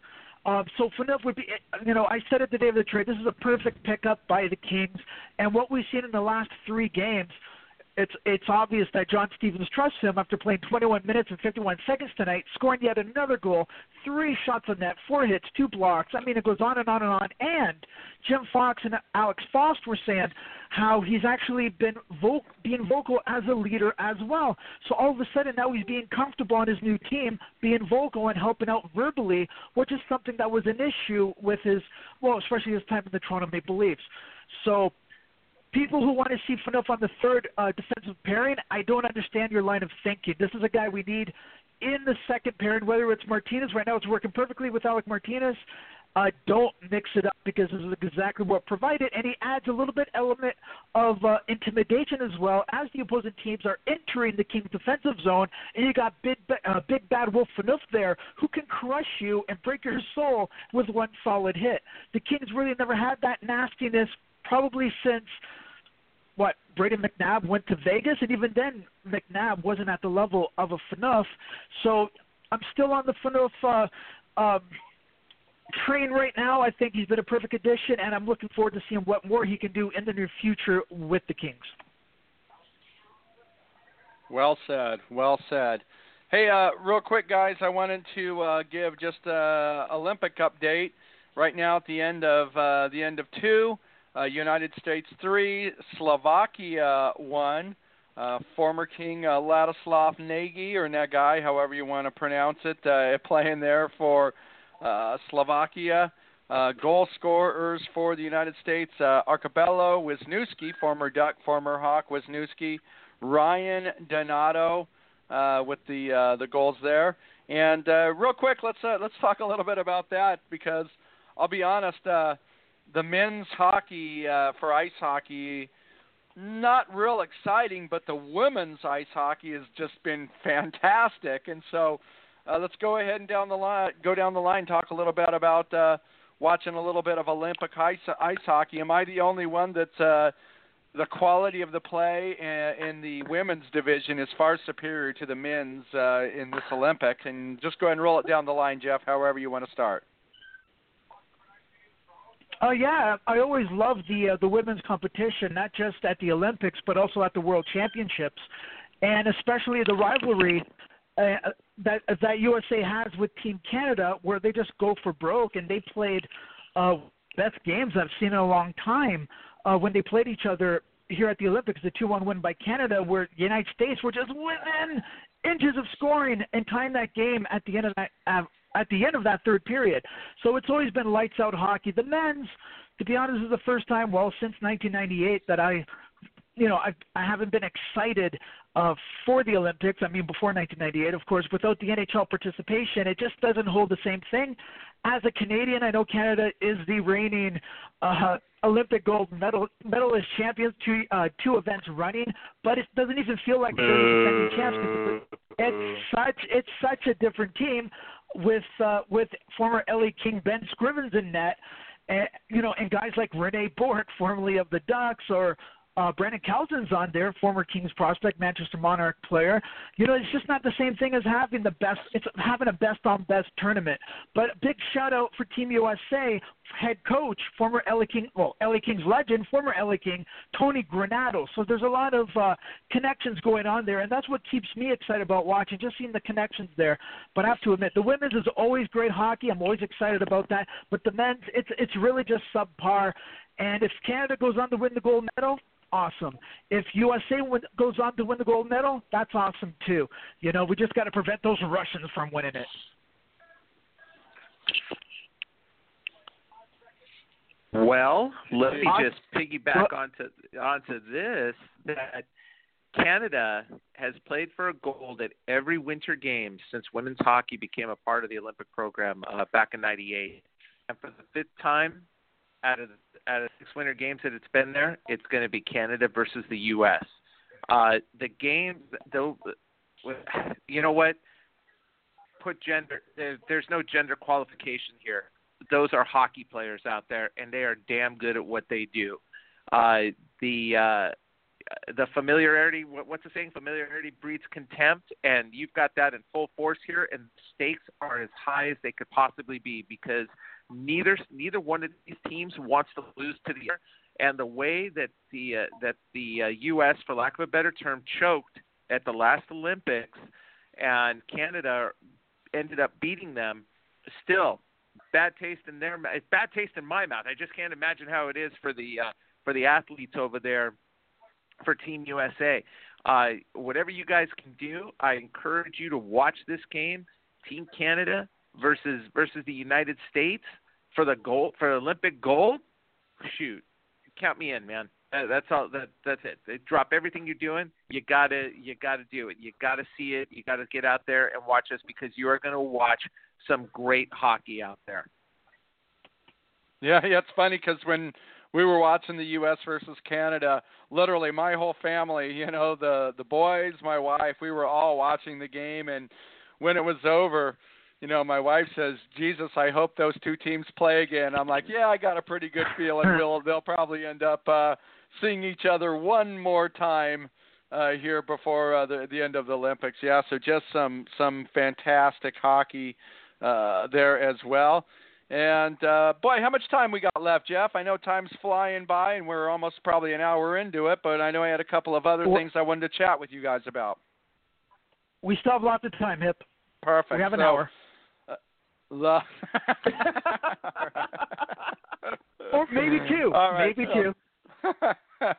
Um, so Phaneuf would be, you know, I said it the day of the trade. This is a perfect pickup by the Kings, and what we've seen in the last three games – it's it's obvious that John Stevens trusts him after playing 21 minutes and 51 seconds tonight, scoring yet another goal, three shots on net, four hits, two blocks. I mean, it goes on and on and on. And Jim Fox and Alex Faust were saying how he's actually been vo- being vocal as a leader as well. So all of a sudden now he's being comfortable on his new team, being vocal and helping out verbally, which is something that was an issue with his well, especially his time in the Toronto Maple Leafs. So people who want to see Phaneuf on the third uh, defensive pairing, I don't understand your line of thinking. This is a guy we need in the second pairing, whether it's Martinez. Right now it's working perfectly with Alec Martinez. Uh, don't mix it up because this is exactly what provided, and he adds a little bit element of uh, intimidation as well as the opposing teams are entering the Kings defensive zone, and you got big, uh, big bad Wolf Phaneuf there who can crush you and break your soul with one solid hit. The Kings really never had that nastiness probably since what Brayden McNabb went to Vegas, and even then McNabb wasn't at the level of a Phaneuf. So I'm still on the Phaneuf uh, um, train right now. I think he's been a perfect addition, and I'm looking forward to seeing what more he can do in the near future with the Kings. Well said. Well said. Hey, uh, real quick, guys, I wanted to uh, give just a Olympic update. Right now, at the end of uh, the end of two, uh, United States three, Slovakia one. Uh, former King uh, Ladislav Nagy, or Nagai, however you want to pronounce it, uh, playing there for uh, Slovakia. Uh, goal scorers for the United States: uh, Arcobello Wisniewski, former Duck, former Hawk Wisniewski, Ryan Donato uh, with the the goals there. And real quick, let's let's talk a little bit about that because I'll be honest, the men's hockey uh, for ice hockey not real exciting, but the women's ice hockey has just been fantastic. And so uh, let's go ahead and down the line, go down the line, talk a little bit about uh, watching a little bit of Olympic ice ice hockey. Am I the only one that's uh, the quality of the play in the women's division is far superior to the men's uh, in this Olympics. And just go ahead and roll it down the line, Jeff, however you want to start. Oh uh, yeah, I always love the uh, the women's competition, not just at the Olympics but also at the World Championships, and especially the rivalry uh, that that USA has with Team Canada, where they just go for broke, and they played uh, best games I've seen in a long time uh, when they played each other here at the Olympics, the 2-1 win by Canada, where the United States were just within inches of scoring and tying that game at the end of that uh, at the end of that third period. So it's always been lights out hockey. The men's, to be honest, is the first time well since 1998 that I, you know, I I haven't been excited uh, for the Olympics. I mean, before 1998, of course, without the NHL participation, it just doesn't hold the same thing. As a Canadian, I know Canada is the reigning uh, Olympic gold medal medalist champions, two uh, two events running, but it doesn't even feel like they're the defending. It's such it's such a different team with uh, with former LA King Ben Scrivens in net, and you know, and guys like Rene Bourque, formerly of the Ducks, or uh, Brandon Calton's on there, former Kings prospect, Manchester Monarch player. You know, it's just not the same thing as having the best. It's having a best on best tournament. But big shout out for Team USA head coach, former LA King, well, LA Kings legend, former LA King Tony Granato. So there's a lot of uh, connections going on there, and that's what keeps me excited about watching. Just seeing the connections there. But I have to admit, the women's is always great hockey. I'm always excited about that. But the men's, it's it's really just subpar. And if Canada goes on to win the gold medal, awesome. If USA win, goes on to win the gold medal, that's awesome too. You know, we just got to prevent those Russians from winning it. Well, let me just piggyback onto onto this that Canada has played for a gold at every winter game since women's hockey became a part of the Olympic program uh, back in '98, and for the fifth time out of out of six winter games that it's been there, it's going to be Canada versus the U.S. Uh, the game, though, you know what? Put gender. There, there's no gender qualification here. Those are hockey players out there, and they are damn good at what they do. Uh, the uh, the familiarity. What's the saying? Familiarity breeds contempt, and you've got that in full force here. And stakes are as high as they could possibly be because neither neither one of these teams wants to lose to the other. And the way that the uh, that the uh, U.S. for lack of a better term choked at the last Olympics, and Canada ended up beating them, still bad taste in their bad taste in my mouth. I just can't imagine how it is for the uh, for the athletes over there for Team USA. Uh, whatever you guys can do, I encourage you to watch this game. Team Canada versus versus the United States for the gold for the Olympic gold, shoot, count me in, man. that's all. That that's it. They drop everything you're doing. You gotta you gotta do it. You gotta see it. You gotta get out there and watch us because you are gonna watch some great hockey out there. Yeah, yeah, it's funny because when we were watching the U.S. versus Canada, literally my whole family, you know, the the boys, my wife, we were all watching the game, and when it was over, you know, my wife says, "Jesus, I hope those two teams play again." I'm like, "Yeah, I got a pretty good feeling we'll they'll probably end up uh seeing each other one more time uh, here before uh, the the end of the Olympics. Yeah, so just some some fantastic hockey uh, there as well. And uh, boy, how much time we got left, Jeff? I know time's flying by, and we're almost probably an hour into it. But I know I had a couple of other Well- things I wanted to chat with you guys about. We still have lots of time, Hip. Perfect. We have an So, hour. Lo- Or maybe two. Right, maybe so- two.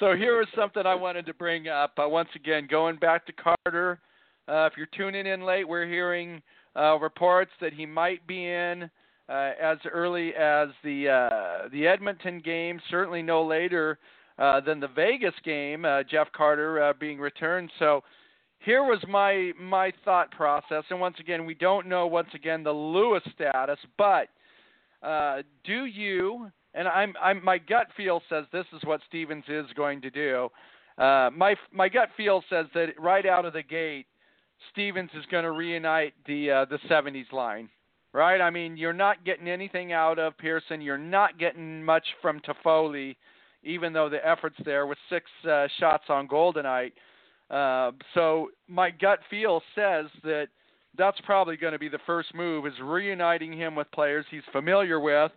so here is something I wanted to bring up. Uh, once again, going back to Carter. Uh, if you're tuning in late, we're hearing uh, reports that he might be in uh, as early as the uh, the Edmonton game. Certainly no later uh, than the Vegas game. Uh, Jeff Carter uh, being returned. So here was my my thought process. And once again, we don't know once again the Lewis status, but uh, do you? And I'm, I'm my gut feel says this is what Stevens is going to do. Uh, my my gut feel says that right out of the gate, Stevens is going to reunite the uh, the 70s line. Right? I mean, you're not getting anything out of Pearson. You're not getting much from Toffoli, even though the efforts there with six uh, shots on goal tonight. Uh, so my gut feel says that that's probably going to be the first move is reuniting him with players he's familiar with.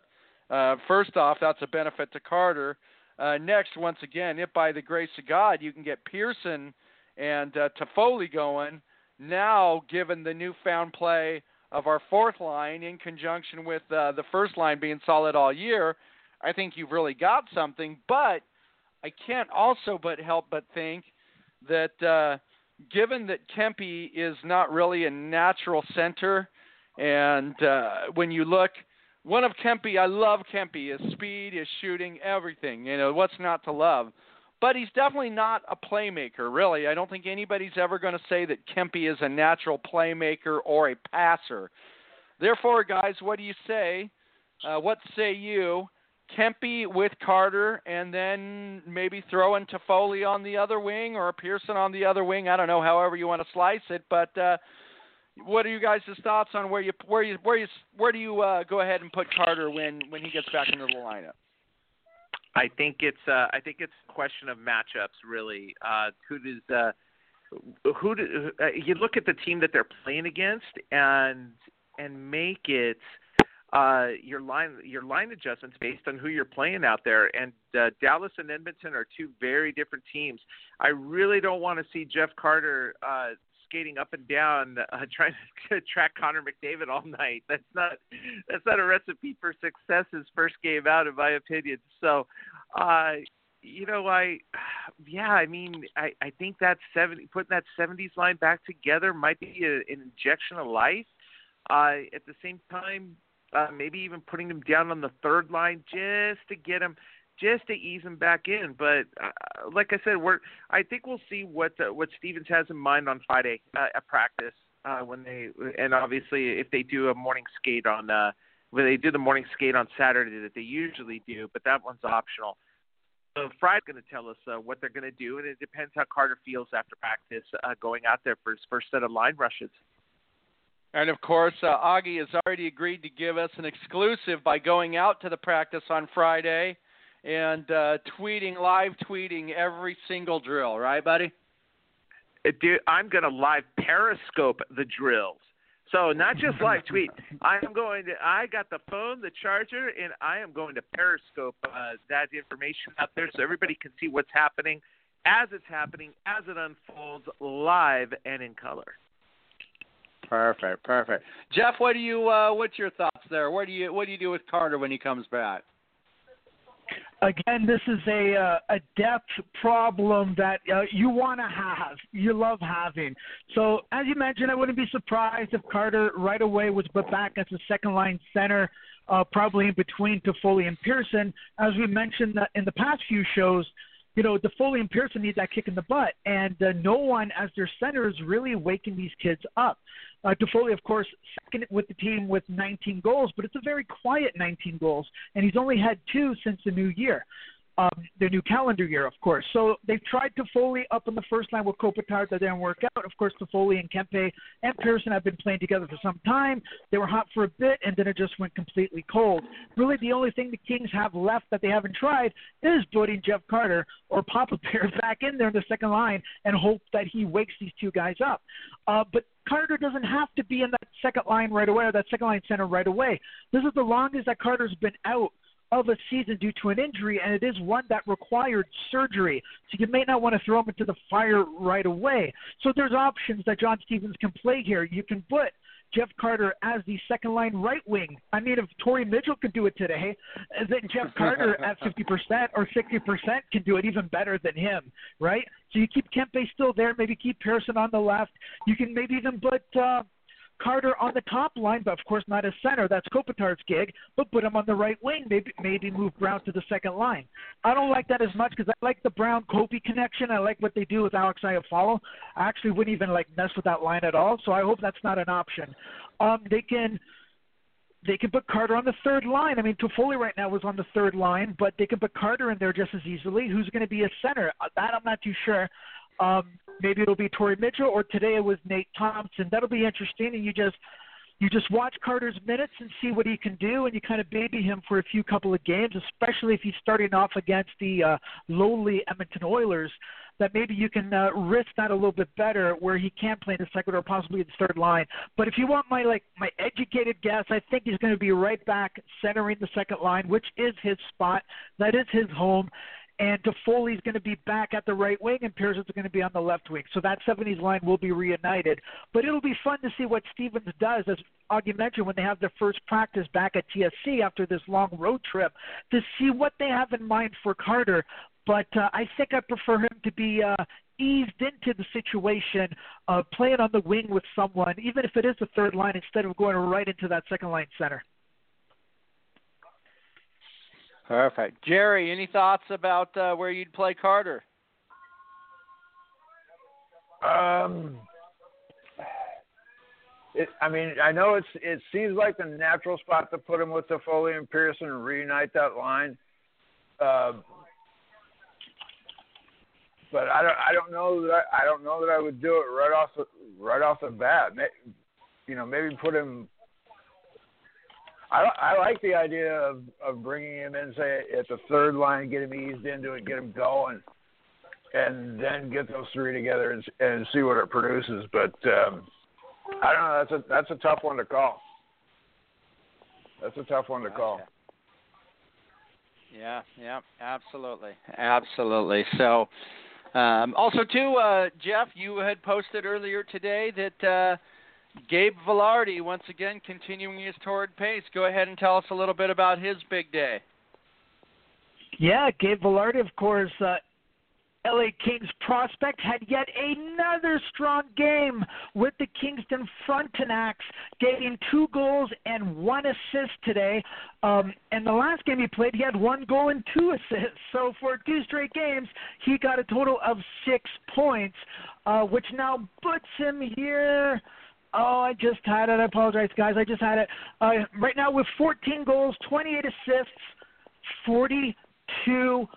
Uh, first off, that's a benefit to Carter. Uh, next, once again, if by the grace of God you can get Pearson and uh, Toffoli going, now given the newfound play of our fourth line in conjunction with uh, the first line being solid all year, I think you've really got something. But I can't also but help but think that uh, given that Kempe is not really a natural center, and uh, when you look, one of Kempe, I love Kempe, his speed, his shooting, everything. You know, what's not to love? But he's definitely not a playmaker, really. I don't think anybody's ever going to say that Kempe is a natural playmaker or a passer. Therefore, guys, what do you say? Uh, what say you? Kempe with Carter, and then maybe throw in Toffoli on the other wing or Pearson on the other wing. I don't know, however you want to slice it. But uh, what are you guys' thoughts on where you where you where you where do you uh, go ahead and put Carter when when he gets back into the lineup? I think it's uh, I think it's a question of matchups really. Uh, who does uh, who do, uh, you look at the team that they're playing against and and make it uh, your line your line adjustments based on who you're playing out there. And uh, Dallas and Edmonton are two very different teams. I really don't want to see Jeff Carter uh, skating up and down uh, trying to track Connor McDavid all night. That's not that's not a recipe for success. His first game out, in my opinion. So, uh, you know, I yeah, I mean, I I think that seventy putting that seventies line back together might be a, an injection of life. Uh, at the same time, uh, maybe even putting him down on the third line just to get him just to ease him back in. But uh, like I said, we're I think we'll see what uh, what Stevens has in mind on Friday uh, at practice uh, when they and obviously if they do a morning skate on uh, when they do the morning skate on Saturday that they usually do, but that one's optional. So Fry's going to tell us uh, what they're going to do, and it depends how Carter feels after practice uh, going out there for his first set of line rushes. And of course, uh, Augie has already agreed to give us an exclusive by going out to the practice on Friday and uh, tweeting, live tweeting every single drill, right, buddy? Uh, Dude, I'm going to live periscope the drills. So not just live tweet. I am going to. I got the phone, the charger, and I am going to periscope uh, that information out there so everybody can see what's happening as it's happening, as it unfolds, live and in color. Perfect, perfect. Jeff, what do you? Uh, what's your thoughts there? What do you? What do you do with Carter when he comes back? Again, this is a uh, a depth problem that uh, you want to have, you love having. So, as you mentioned, I wouldn't be surprised if Carter right away was put back as a second line center, uh, probably in between Toffoli and Pearson. As we mentioned that in the past few shows, you know, Toffoli and Pearson need that kick in the butt, and uh, no one as their center is really waking these kids up. Uh, Toffoli, of course, second with the team with 19 goals, but it's a very quiet 19 goals, and he's only had two since the new year. Um, the new calendar year, of course. So they've tried Toffoli up in the first line with Kopitar. That didn't work out. Of course, Toffoli and Kempe and Pearson have been playing together for some time. They were hot for a bit, and then it just went completely cold. Really, the only thing the Kings have left that they haven't tried is putting Jeff Carter or Papa Bear back in there in the second line and hope that he wakes these two guys up. Uh, but Carter doesn't have to be in that second line right away or that second line center right away. This is the longest that Carter's been out of a season due to an injury, and it is one that required surgery. So you may not want to throw him into the fire right away. So there's options that John Stevens can play here. You can put Jeff Carter as the second line right wing. I mean, if Torrey Mitchell could do it today, then Jeff Carter at 50% or 60% can do it even better than him, right? So you keep Kempe still there, maybe keep Pearson on the left. You can maybe even put uh, Carter on the top line, but of course not as center. That's Kopitar's gig. But put him on the right wing. Maybe maybe move Brown to the second line. I don't like that as much because I like the Brown Kopi connection. I like what they do with Alex Iafallo. I actually wouldn't even like mess with that line at all. So I hope that's not an option. Um, they can they can put Carter on the third line. I mean, Toffoli right now was on the third line, but they can put Carter in there just as easily. Who's going to be a center? Uh, that I'm not too sure. Um, maybe it'll be Torrey Mitchell, or today it was Nate Thompson. That'll be interesting, and you just you just watch Carter's minutes and see what he can do, and you kind of baby him for a few couple of games, especially if he's starting off against the uh, lowly Edmonton Oilers. That maybe you can uh, risk that a little bit better, where he can play in the second or possibly the third line. But if you want my like my educated guess, I think he's going to be right back centering the second line, which is his spot. That is his home and Toffoli's going to be back at the right wing, and Pearson's going to be on the left wing. So that 70s line will be reunited. But it'll be fun to see what Stevens does, as Augie mentioned, when they have their first practice back at TSC after this long road trip, to see what they have in mind for Carter. But uh, I think I prefer him to be uh, eased into the situation, uh, playing on the wing with someone, even if it is the third line, instead of going right into that second line center. Perfect. Jerry, any thoughts about uh, where you'd play Carter? Um, it, I mean, I know it's it seems like the natural spot to put him with Toffoli and Pearson and reunite that line. Uh, but I don't I don't know that I, I don't know that I would do it right off the right off the bat. You know, maybe put him I, I like the idea of, of bringing him in, say, at the third line, get him eased into it, get him going, and then get those three together and, and see what it produces. But um, I don't know. That's a that's a tough one to call. That's a tough one to call. Yeah, yeah, absolutely, absolutely. So, um, also too, uh, Jeff, you had posted earlier today that. Uh, Gabe Vilardi, once again, continuing his torrid pace. Go ahead and tell us a little bit about his big day. Yeah, Gabe Vilardi, of course, uh, LA Kings prospect had yet another strong game with the Kingston Frontenacs, getting two goals and one assist today. Um, and the last game he played, he had one goal and two assists. So for two straight games, he got a total of six points, uh, which now puts him here. Oh, I just had it. I apologize, guys. I just had it. Uh, right now with 14 goals, 28 assists, 42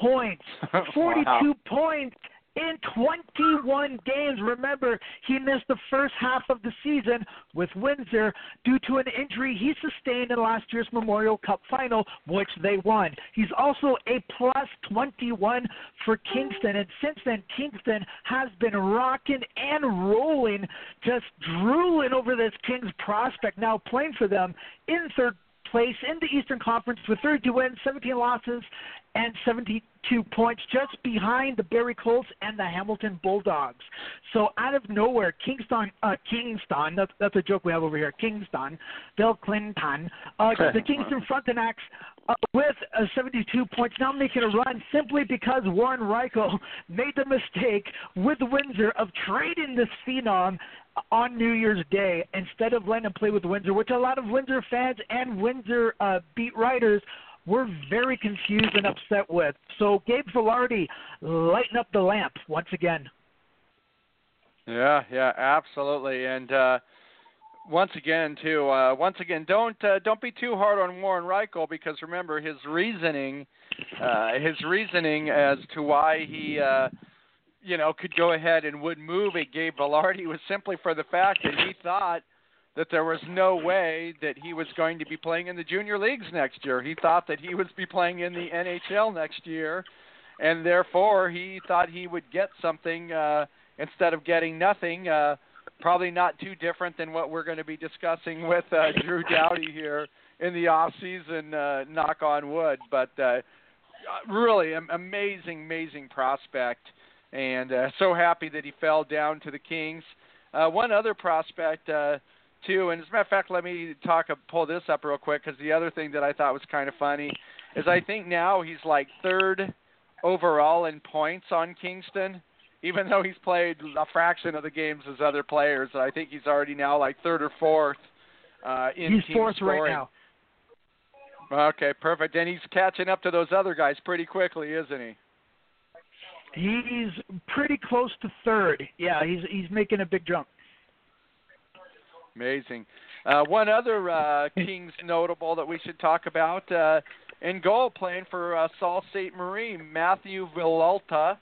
points. 42 wow. points in 21 games. Remember, he missed the first half of the season with Windsor due to an injury he sustained in last year's Memorial Cup final, which they won. He's also a plus 21 for Kingston, and since then, Kingston has been rocking and rolling, just drooling over this Kings prospect now playing for them in third place in the Eastern Conference with 32 wins, 17 losses, and 72 points, just behind the Barrie Colts and the Hamilton Bulldogs. So out of nowhere, Kingston, uh, Kingston, that's, that's a joke we have over here, Kingston, Bill Clinton, uh, the Kingston Frontenacs uh, with uh, 72 points, now making a run simply because Warren Rychel made the mistake with Windsor of trading this phenom on New Year's Day instead of letting him play with Windsor, which a lot of Windsor fans and Windsor uh, beat writers we're very confused and upset with. So Gabe Vilardi, lighten up the lamp once again. Yeah, yeah, absolutely. And uh, once again, too. Uh, once again, don't uh, don't be too hard on Warren Rychel because remember his reasoning, uh, his reasoning as to why he, uh, you know, could go ahead and would move at Gabe Vilardi was simply for the fact that he thought that there was no way that he was going to be playing in the junior leagues next year. He thought that he would be playing in the NHL next year, and therefore he thought he would get something uh, instead of getting nothing. Uh, probably not too different than what we're going to be discussing with uh, Drew Doughty here in the off season. Uh, knock on wood, but uh, really amazing, amazing prospect, and uh, so happy that he fell down to the Kings. Uh, one other prospect. Uh, too. And as a matter of fact, let me talk pull this up real quick because the other thing that I thought was kind of funny is I think now he's like third overall in points on Kingston, even though he's played a fraction of the games as other players. I think he's already now like third or fourth uh, in he's team fourth scoring. right now. Okay, perfect. And he's catching up to those other guys pretty quickly, isn't he? He's pretty close to third. Yeah, he's he's making a big jump. Amazing. Uh, one other uh, Kings notable that we should talk about uh, in goal, playing for uh, Sault Ste. Marie, Matthew Villalta.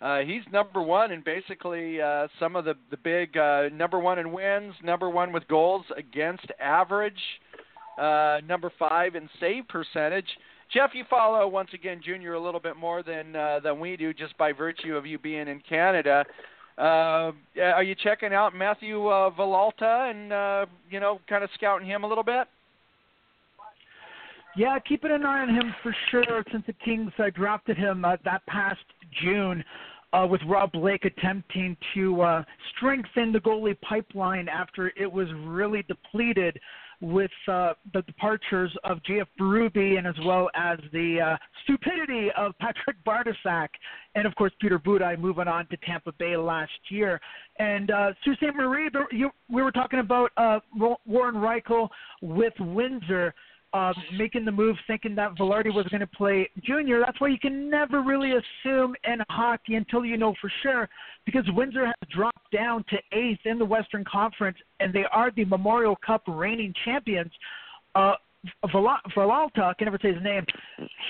Uh, he's number one in basically uh, some of the the big uh, number one in wins, number one with goals against average, uh, number five in save percentage. Jeff, you follow once again Junior a little bit more than uh, than we do, just by virtue of you being in Canada. Uh, are you checking out Matthew uh, Villalta and uh, you know kind of scouting him a little bit? Yeah, keeping an eye on him for sure. Since the Kings uh, drafted him uh, that past June, uh, with Rob Blake attempting to uh, strengthen the goalie pipeline after it was really depleted with uh, the departures of JF Berube and as well as the uh, stupidity of Patrik Bartosak and of course Peter Budaj moving on to Tampa Bay last year. And uh, Sault Ste. Marie, you, we were talking about uh, Warren Rychel with Windsor uh, making the move, thinking that Vilardi was going to play junior. That's why you can never really assume in hockey until you know for sure, because Windsor has dropped down to eighth in the Western Conference, and they are the Memorial Cup reigning champions. Uh, Villalta, I can never say his name,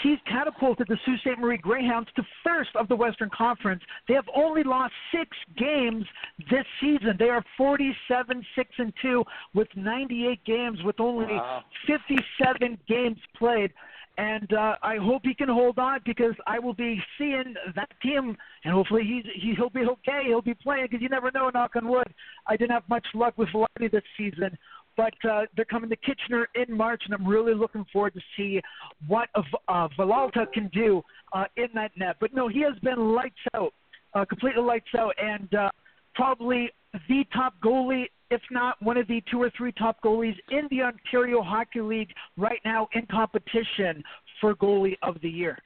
he's catapulted the Sault Ste. Marie Greyhounds to first of the Western Conference. They have only lost six games this season. They are 47 6 and 2 with 98 games, with only wow. 57 games played. And uh, I hope he can hold on because I will be seeing that team, and hopefully he's, he, he'll be okay. He'll be playing because you never know. Knock on wood. I didn't have much luck with Vilardi this season, but uh, they're coming to Kitchener in March, and I'm really looking forward to see what uh, Villalta can do uh, in that net. But no, he has been lights out, uh, completely lights out, and uh, probably the top goalie, if not one of the two or three top goalies in the Ontario Hockey League right now in competition for goalie of the year.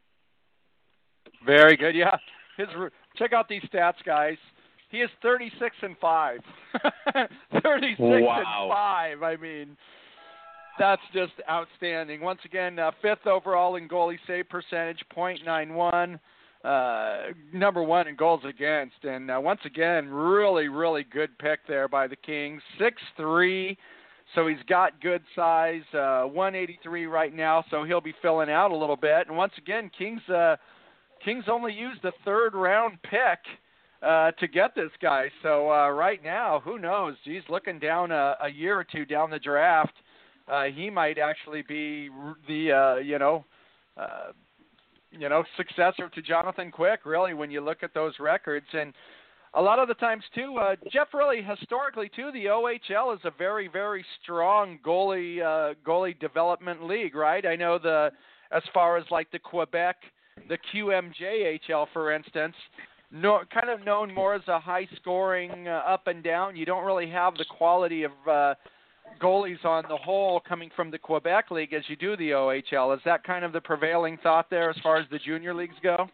Very good. Yeah, his check out these stats, guys. He is 36 and 5. 36 wow. and 5. I mean, that's just outstanding. Once again, uh, fifth overall in goalie save percentage, .91. Uh, number one in goals against, and uh, once again, really, really good pick there by the Kings. Six three, so he's got good size. Uh, 183 right now, so he'll be filling out a little bit. And once again, Kings, uh, Kings only used the third round pick uh, to get this guy. So uh, right now, who knows? He's looking down a, a year or two down the draft. Uh, he might actually be the uh, you know uh, you know successor to Jonathan Quick. Really, when you look at those records and. A lot of the times too, uh, Jeff. Really, historically too, the OHL is a very, very strong goalie uh, goalie development league, right? I know the as far as like the Quebec, the QMJHL, for instance, no, kind of known more as a high scoring uh, up and down. You don't really have the quality of uh, goalies on the whole coming from the Quebec League as you do the OHL. Is that kind of the prevailing thought there as far as the junior leagues go?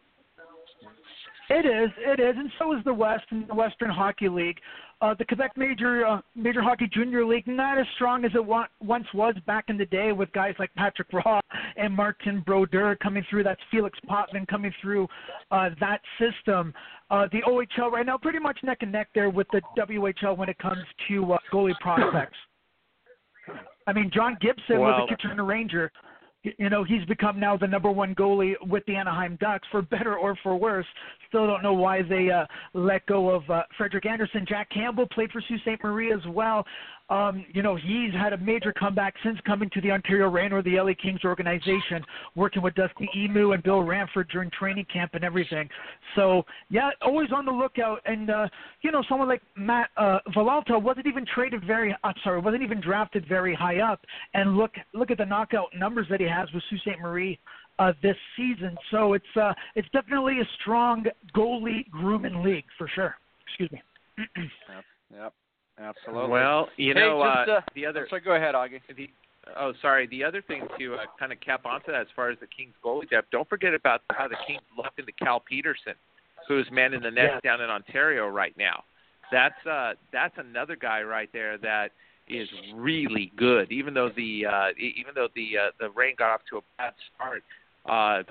It is, it is, and so is the West and the Western Hockey League. Uh, the Quebec Major uh, Major Hockey Junior League not as strong as it wa- once was back in the day with guys like Patrick Roy and Martin Brodeur coming through. That's Felix Potvin coming through uh, that system. Uh, the OHL right now pretty much neck and neck there with the WHL when it comes to uh, goalie prospects. I mean, John Gibson Well- was a Kitchener Ranger. You know, he's become now the number one goalie with the Anaheim Ducks, for better or for worse. Still don't know why they uh, let go of uh, Frederik Andersen. Jack Campbell played for Sault Ste. Marie as well. Um, you know, he's had a major comeback since coming to the Ontario Reign or the LA Kings organization, working with Dusty Imoo and Bill Ranford during training camp and everything. So, yeah, always on the lookout. And, uh, you know, someone like Matt uh, Villalta wasn't even traded very, I'm sorry, wasn't even drafted very high up. And look, look at the knockout numbers that he has with Sault Ste. Marie uh, this season. So it's, uh, it's definitely a strong goalie grooming league for sure. Excuse me. Yep, absolutely. Well, you Hey, know, just, uh, uh, the other so go ahead, Augie. the oh sorry the other thing to uh, kind of cap onto that as far as the Kings goalie depth, don't forget about how the Kings left into Cal Petersen, who's manning the net down in Ontario right now. That's uh that's another guy right there that is really good. Even though the uh even though the uh, the Reign got off to a bad start, uh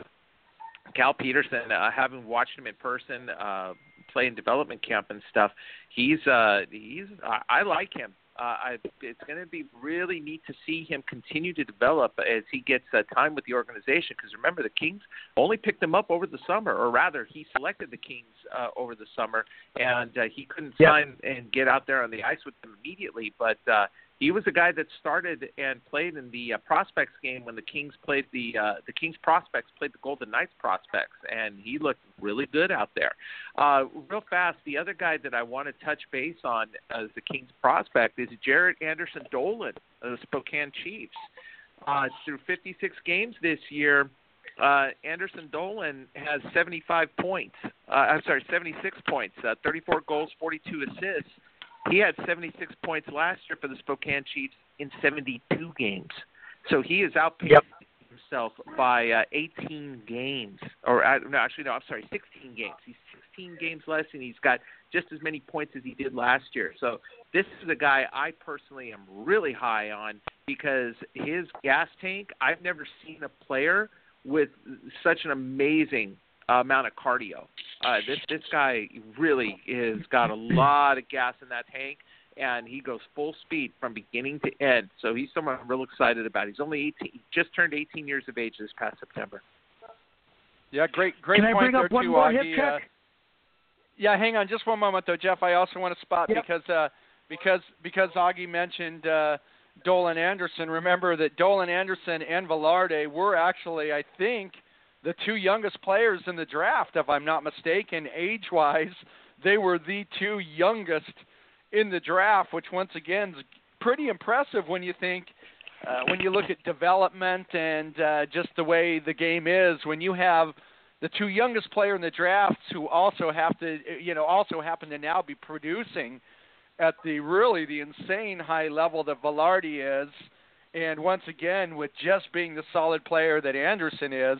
Cal Petersen, uh, having watched him in person, uh play in development camp and stuff, he's uh he's I, I like him. Uh, I, it's going to be really neat to see him continue to develop as he gets uh, time with the organization. Because remember, the Kings only picked him up over the summer, or rather, he selected the Kings uh, over the summer, and uh, he couldn't sign and get out there on the ice with them immediately. But uh, he was a guy that started and played in the uh, prospects game when the Kings played the uh, the Kings prospects played the Golden Knights prospects, and he looked really good out there. Uh, real fast, the other guy that I want to touch base on as the Kings prospect is Jaret Anderson Dolan of the Spokane Chiefs. Uh, through 56 games this year, uh, Anderson Dolan has 75 points. Uh, I'm sorry, 76 points, uh, 34 goals, 42 assists. He had 76 points last year for the Spokane Chiefs in 72 games. So he is outpacing Yep. himself by uh, 18 games, or uh, no, actually no, I'm sorry, 16 games. He's 16 games less, and he's got just as many points as he did last year. So this is a guy I personally am really high on because his gas tank. I've never seen a player with such an amazing amount of cardio. Uh, this this guy really is got a lot of gas in that tank, and he goes full speed from beginning to end. So he's someone I'm real excited about. He's only 18, he just turned 18 years of age this past September. Yeah, great, great Can I point bring there up one too, more Augie. hip Uh, check? Yeah, hang on just one moment though, Jeff. I also want to spot Yep. because uh, because because Augie mentioned uh, Dolan Anderson. Remember that Dolan Anderson and Vilardi were actually, I think, the two youngest players in the draft, if I'm not mistaken, age-wise. They were the two youngest in the draft, which once again is pretty impressive when you think uh, when you look at development and uh, just the way the game is. When you have the two youngest player in the drafts who also have to you know also happen to now be producing at the really the insane high level that Vilardi is and once again with just being the solid player that Anderson is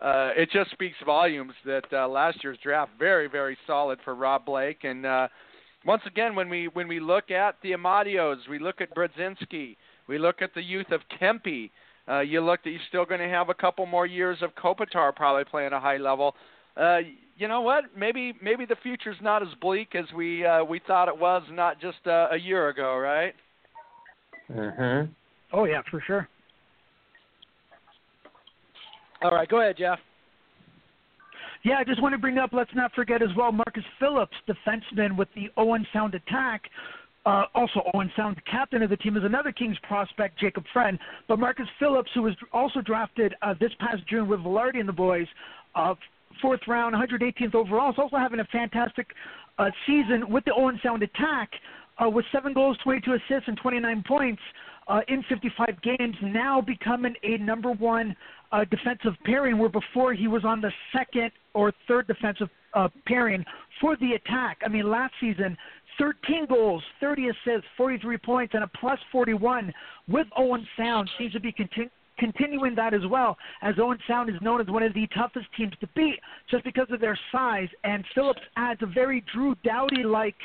uh, it just speaks volumes that uh, last year's draft very very solid for Rob Blake and uh, once again when we when we look at the Amadios we look at Brodzinski we look at the youth of Kempe uh, you look that you're still going to have a couple more years of Kopitar probably playing a high level. Uh, you know what? Maybe maybe the future's not as bleak as we uh, we thought it was not just uh, a year ago, right? Mm-hmm. Oh yeah, for sure. All right, go ahead, Jeff. Yeah, I just want to bring up. Let's not forget as well, Marcus Phillips, defenseman with the Owen Sound attack. Uh, also, Owen Sound, captain of the team, is another Kings prospect, Jacob Friend. But Marcus Phillips, who was also drafted uh, this past June with Vilardi and the boys, uh, fourth round, 118th overall, is also having a fantastic uh, season with the Owen Sound attack, uh, with seven goals, 22 assists, and 29 points uh, in 55 games. Now becoming a number one uh, defensive pairing, where before he was on the second or third defensive uh, pairing for the attack. I mean, last season, 13 goals, 30 assists, 43 points, and a plus 41 with Owen Sound seems to be continu- continuing that as well, as Owen Sound is known as one of the toughest teams to beat just because of their size. And Phillips adds a very Drew Doughty like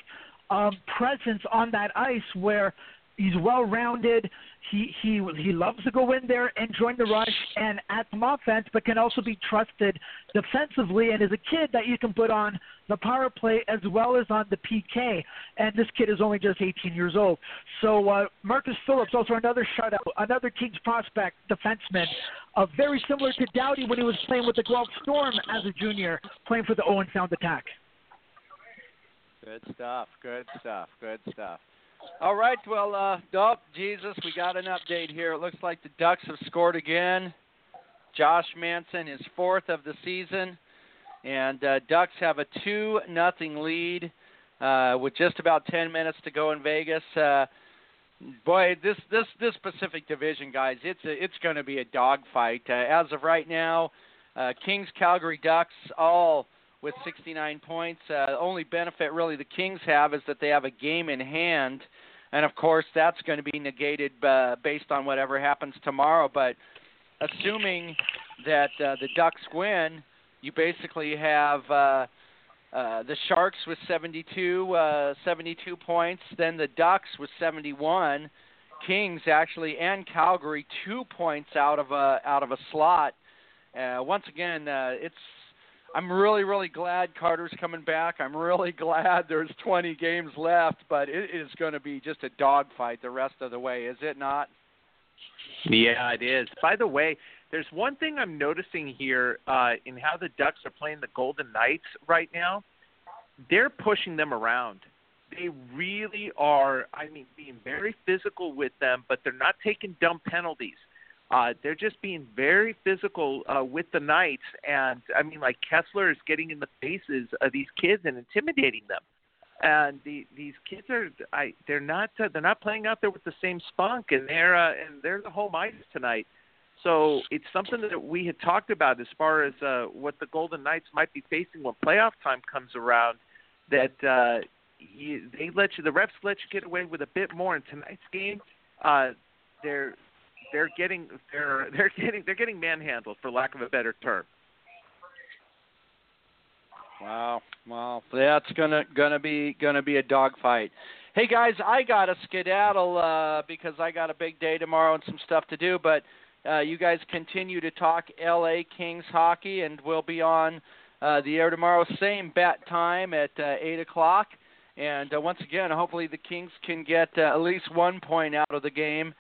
um, presence on that ice where he's well rounded. He he he loves to go in there and join the rush and add some offense, but can also be trusted defensively. And is a kid that you can put on the power play as well as on the PK. And this kid is only just 18 years old. So uh, Marcus Phillips, also another shutout, another Kings prospect defenseman, uh, very similar to Doughty when he was playing with the Guelph Storm as a junior, playing for the Owen Sound Attack. Good stuff. Good stuff. Good stuff. All right. Well, uh, oh, Jesus, we got an update here. It looks like the Ducks have scored again. Josh Manson, his fourth of the season, and uh, Ducks have a two nothing lead uh, with just about ten minutes to go in Vegas. Uh, boy, this this this Pacific Division, guys, it's a, it's going to be a dogfight. Uh, as of right now, uh, Kings, Calgary Ducks, all with 69 points. Uh, only benefit really the Kings have is that they have a game in hand, and of course that's going to be negated uh, based on whatever happens tomorrow. But assuming that uh, the Ducks win, you basically have. Uh, uh, the Sharks with 72, uh, 72 points. Then the Ducks with 71. Kings actually and Calgary two points out of a out of a slot. Uh, once again, uh, it's I'm really, really glad Carter's coming back. I'm really glad there's 20 games left, but it is going to be just a dogfight the rest of the way, is it not? Yeah, it is. By the way, there's one thing I'm noticing here uh, in how the Ducks are playing the Golden Knights right now. They're pushing them around. They really are. I mean, being very physical with them, but they're not taking dumb penalties. Uh, they're just being very physical uh, with the Knights, and I mean, like Kesler is getting in the faces of these kids and intimidating them. And the, these kids are, I, they're not, uh, they're not playing out there with the same spunk, and they're, uh, and they're the home ice tonight. So it's something that we had talked about as far as uh, what the Golden Knights might be facing when playoff time comes around. That uh, you, they let you, the refs let you get away with a bit more in tonight's game. Uh, they're they're getting they're they're getting they're getting manhandled for lack of a better term. Wow, wow, that's gonna gonna be gonna be a dogfight. Hey guys, I got to skedaddle uh, because I got a big day tomorrow and some stuff to do. But uh, you guys continue to talk L.A. Kings hockey, and we'll be on uh, the air tomorrow, same bat time at uh, eight o'clock. And uh, once again, hopefully the Kings can get uh, at least one point out of the game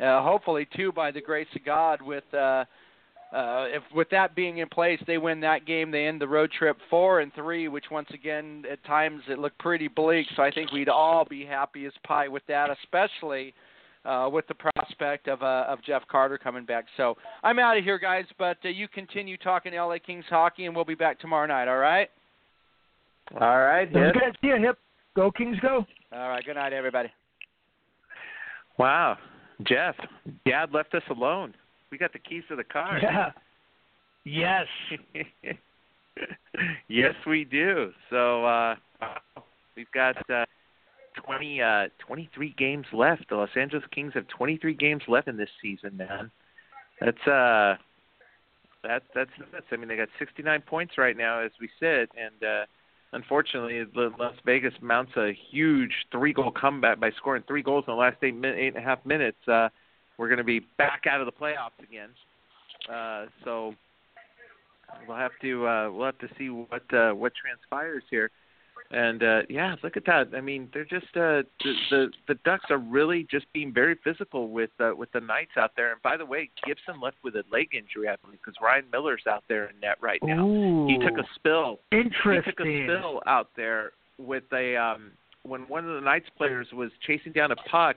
uh, hopefully too by the grace of God with uh uh if with that being in place they win that game they end the road trip 4 and 3 which once again at times it looked pretty bleak so I think we'd all be happy as pie with that especially uh, with the prospect of uh, of Jeff Carter coming back. So I'm out of here, guys. But uh, you continue talking LA Kings hockey, and we'll be back tomorrow night. All right. All right. Good. See you, Hip. Go Kings, go. All right. Good night, everybody. Wow. Jeff, Dad left us alone. We got the keys to the car. Yeah. Yes. yes, we do. So uh, we've got uh, 20, uh, 23 games left. The Los Angeles Kings have 23 games left in this season, man. That's uh, that that's nuts. I mean, they got 69 points right now as we sit, and uh, unfortunately, Las Vegas mounts a huge three-goal comeback by scoring three goals in the last eight, eight and a half minutes. Uh, we're going to be back out of the playoffs again. Uh, so we'll have to uh, we'll have to see what uh, what transpires here. And uh, yeah, look at that. I mean, they're just uh, the, the the Ducks are really just being very physical with uh, with the Knights out there. And by the way, Gibson left with a leg injury, I believe, because Ryan Miller's out there in net right now. Ooh, he took a spill. Interesting. He took a spill out there with a um, when one of the Knights players was chasing down a puck,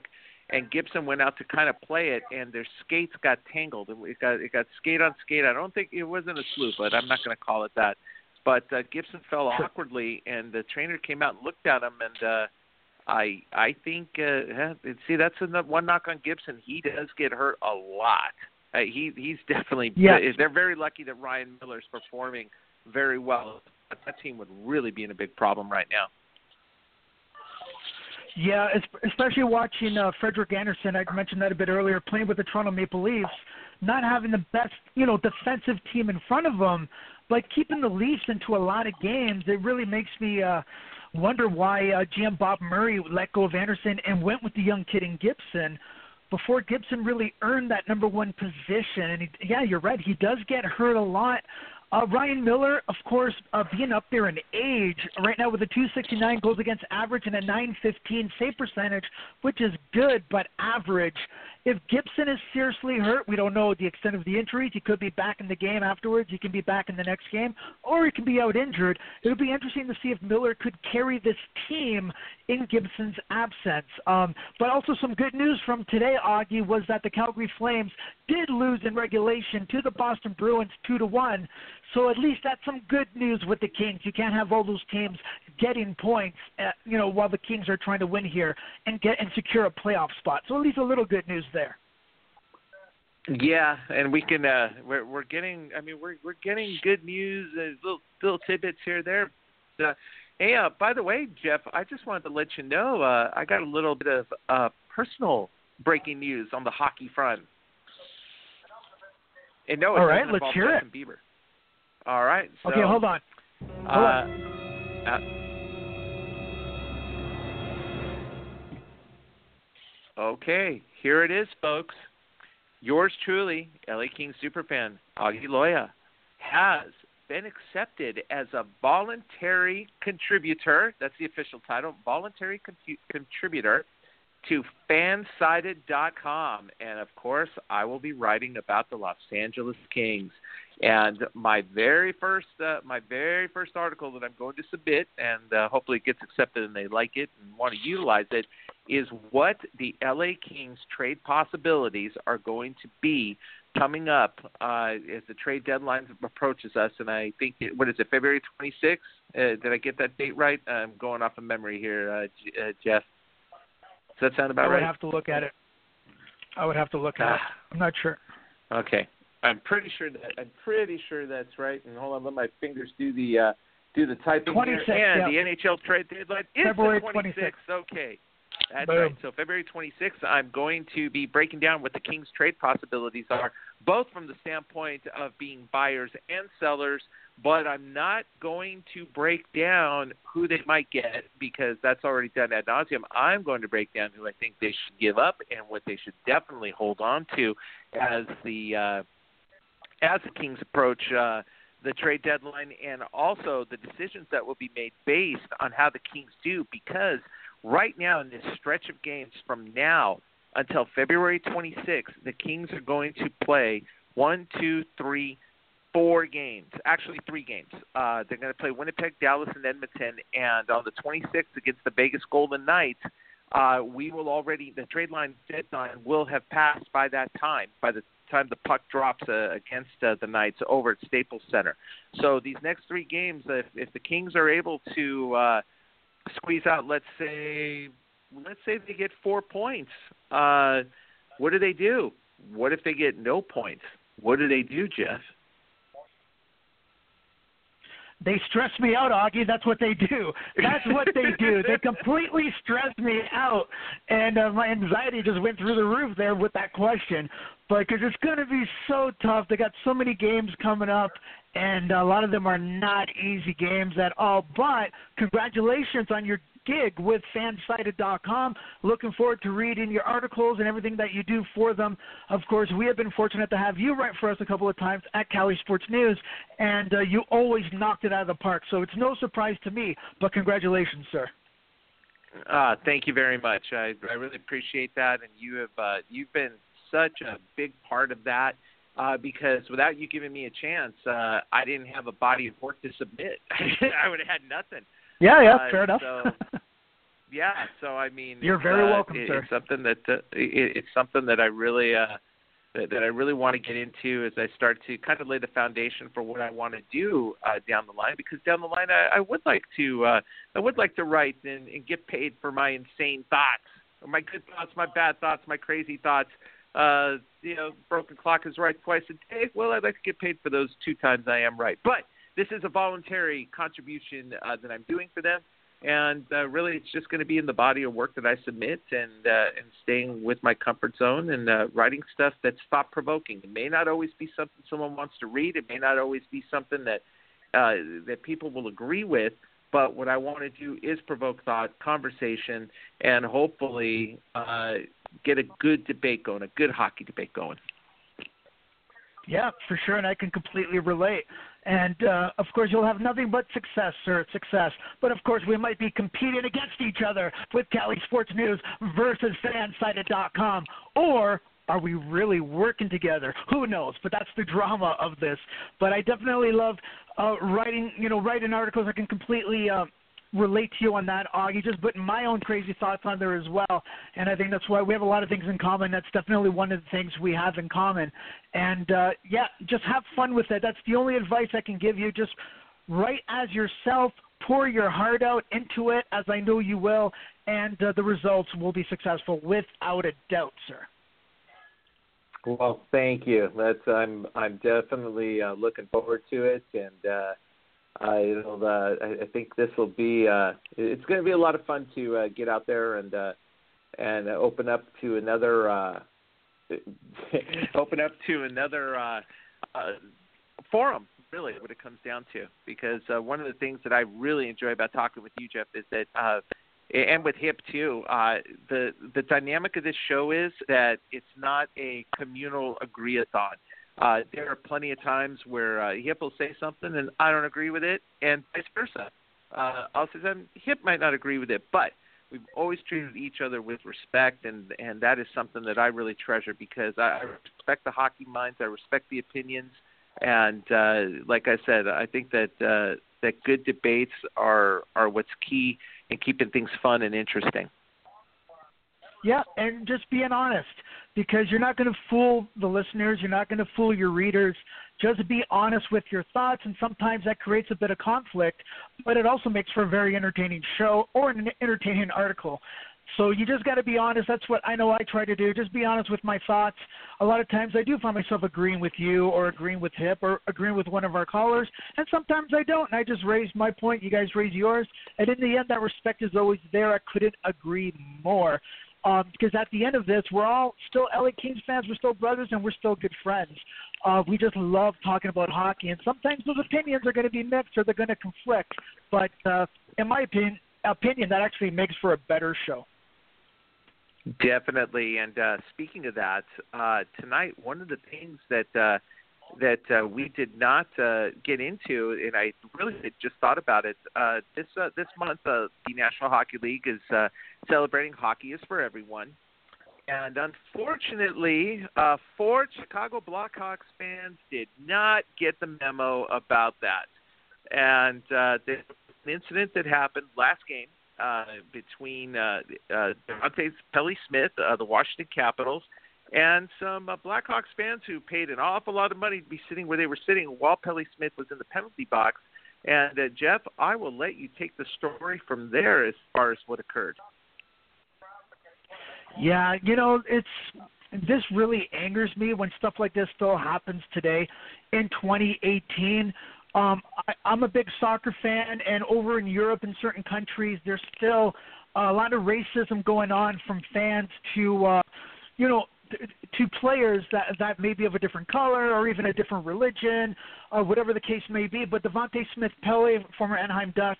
and Gibson went out to kind of play it, and their skates got tangled. It got it got skate on skate. I don't think it wasn't a slew, but I'm not going to call it that but uh, Gibson fell awkwardly, and the trainer came out and looked at him, and uh, I I think uh, see that's another, one knock on Gibson. He does get hurt a lot. Uh, he he's definitely yeah. They're very lucky that Ryan Miller's performing very well. That team would really be in a big problem right now. Yeah, especially watching uh, Frederik Andersen. I mentioned that a bit earlier. Playing with the Toronto Maple Leafs, not having the best, you know, defensive team in front of them, but keeping the Leafs into a lot of games, it really makes me uh, wonder why uh, GM Bob Murray let go of Andersen and went with the young kid in Gibson before Gibson really earned that number one position. And he, yeah, you're right. He does get hurt a lot. Uh, Ryan Miller, of course, uh, being up there in age right now with a 269 goals against average and a 915 save percentage, which is good but average. If Gibson is seriously hurt, we don't know the extent of the injuries. He could be back in the game afterwards. He can be back in the next game, or he can be out injured. It'll be interesting to see if Miller could carry this team in Gibson's absence. Um, but also some good news from today, Augie, was that the Calgary Flames did lose in regulation to the Boston Bruins two to one. So at least that's some good news with the Kings. You can't have all those teams getting points, uh, you know, while the Kings are trying to win here and get and secure a playoff spot. So at least a little good news there. Yeah, and we can uh we're we're getting I mean we're we're getting good news, uh, little little tidbits here there. Uh, hey, uh by the way, Jeff, I just wanted to let you know uh I got a little bit of uh personal breaking news on the hockey front. And no, it All right, let's hear Justin Bieber. All right. So, okay, hold on. Hold uh, on. uh, okay, here it is, folks. Yours truly, LA King superfan Augie Loya, has been accepted as a voluntary contributor. That's the official title, voluntary con- contributor to fansided.com. And of course, I will be writing about the Los Angeles Kings. And my very first, uh, my very first article that I'm going to submit, and uh, hopefully it gets accepted and they like it and want to utilize it, is what the LA Kings trade possibilities are going to be coming up uh, as the trade deadline approaches us. And I think, it, what is it, February 26th? Uh, did I get that date right? I'm going off of memory here, uh, uh, Jeff. Does that sound about right? I would right? have to look at it. I would have to look at it. Ah. I'm not sure. Okay, I'm pretty sure that I'm pretty sure that's right. And hold on, let my fingers do the uh, do the typing 26, here. And yeah. the NHL trade deadline is February the 26th. 26th. Okay, that's Boom. right. So February 26th, I'm going to be breaking down what the Kings' trade possibilities are, both from the standpoint of being buyers and sellers. But I'm not going to break down who they might get because that's already done ad nauseum. I'm going to break down who I think they should give up and what they should definitely hold on to as the uh, as the Kings approach uh, the trade deadline and also the decisions that will be made based on how the Kings do because right now in this stretch of games from now until February 26th, the Kings are going to play one, two, three, four games. Actually, three games. Uh, they're going to play Winnipeg, Dallas, and Edmonton. And on the 26th against the Vegas Golden Knights, uh, we will already the trade line deadline will have passed by that time. By the time the puck drops uh, against uh, the Knights over at Staples Center. So these next three games, if, if the Kings are able to uh, squeeze out, let's say, let's say they get four points, uh, what do they do? What if they get no points? What do they do, Jeff? They stress me out, Augie. That's what they do. That's what they do. They completely stress me out, and uh, my anxiety just went through the roof there with that question. But because it's going to be so tough, they got so many games coming up, and a lot of them are not easy games at all. But congratulations on your gig with fansided.com. Looking forward to reading your articles and everything that you do for them. Of course, we have been fortunate to have you write for us a couple of times at Cali Sports News, and uh, you always knocked it out of the park. So it's no surprise to me, but congratulations, sir. Uh, thank you very much. I, I really appreciate that, and you have uh, you've been such a big part of that. Uh, because without you giving me a chance, uh, I didn't have a body of work to submit. I would have had nothing. Yeah, yeah, Uh, fair enough. so- Yeah, so I mean, You're very uh, welcome, it, sir. It's something that uh, it, it's something that I really uh, that, that I really want to get into as I start to kind of lay the foundation for what I want to do uh, down the line. Because down the line, I, I would like to uh, I would like to write and, and get paid for my insane thoughts, or my good thoughts, my bad thoughts, my crazy thoughts. Uh, you know, broken clock is right twice a day. Well, I'd like to get paid for those two times I am right. But this is a voluntary contribution uh, that I'm doing for them, and uh, really, it's just going to be in the body of work that I submit, and uh, and staying with my comfort zone and uh, writing stuff that's thought provoking. It may not always be something someone wants to read. It may not always be something that uh, that people will agree with. but what I want to do is provoke thought, conversation, and hopefully uh, get a good debate going, a good hockey debate going. Yeah, for sure, and I can completely relate. And uh, of course, you'll have nothing but success, sir, success. But of course, we might be competing against each other with Cali Sports News versus Fansided.com, or are we really working together? Who knows? But that's the drama of this. But I definitely love uh, writing, you know, writing articles. I can completely uh, relate to you on that, Augie. Just putting my own crazy thoughts on there as well. And I think that's why we have a lot of things in common. That's definitely one of the things we have in common. And uh, yeah, just have fun with it. That's the only advice I can give you. Just write as yourself. Pour your heart out into it, as I know you will, and uh, the results will be successful without a doubt, sir. Well, thank you. That's I'm I'm definitely uh, looking forward to it, and uh, I uh, I think this will be uh, it's going to be a lot of fun to uh, get out there and uh, and open up to another uh, open up to another uh, uh, forum. Really, what it comes down to, because uh, one of the things that I really enjoy about talking with you, Jeff, is that, uh, and with Hip too, uh, the the dynamic of this show is that it's not a communal agree-a-thon. Uh, there are plenty of times where uh, Hip will say something and I don't agree with it, and vice versa. Uh, I'll say something, Hip might not agree with it, but we've always treated each other with respect, and and that is something that I really treasure because I, I respect the hockey minds, I respect the opinions, and uh, like I said, I think that uh, that good debates are are what's key in keeping things fun and interesting. Yeah, and just being honest because you're not going to fool the listeners, you're not going to fool your readers. Just be honest with your thoughts, and sometimes that creates a bit of conflict, but it also makes for a very entertaining show or an entertaining article. So you just got to be honest. That's what I know I try to do. Just be honest with my thoughts. A lot of times I do find myself agreeing with you or agreeing with Hip or agreeing with one of our callers, and sometimes I don't. And I just raise my point, you guys raise yours, and in the end, that respect is always there. I couldn't agree more um, because at the end of this, we're all still LA Kings fans. We're still brothers, and we're still good friends. Uh, we just love talking about hockey, and sometimes those opinions are going to be mixed or they're going to conflict. But uh, in my opinion, opinion, that actually makes for a better show. Definitely. And uh, speaking of that, uh, tonight one of the things that uh, that uh, we did not uh, get into, and I really just thought about it. Uh, this uh, this month, uh, the National Hockey League is uh, celebrating Hockey is for Everyone, and unfortunately, uh, four Chicago Blackhawks fans did not get the memo about that. And uh, there's an incident that happened last game uh, between uh, uh, Devante Pelly Smith, uh, the Washington Capitals, and some uh, Blackhawks fans who paid an awful lot of money to be sitting where they were sitting while Pelly Smith was in the penalty box. And uh, Jeff, I will let you take the story from there as far as what occurred. Yeah, you know, it's this really angers me when stuff like this still happens today in 2018. Um, I, I'm a big soccer fan, and over in Europe in certain countries, there's still a lot of racism going on from fans to, uh, you know, to players that that may be of a different color or even a different religion, or whatever the case may be. But Devante Smith Pelly, former Anaheim Duck,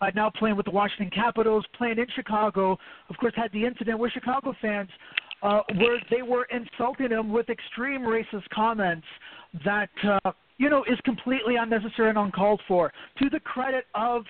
uh, now playing with the Washington Capitals, playing in Chicago, of course, had the incident with Chicago fans uh, where they were insulting him with extreme racist comments that uh, you know is completely unnecessary and uncalled for. To the credit of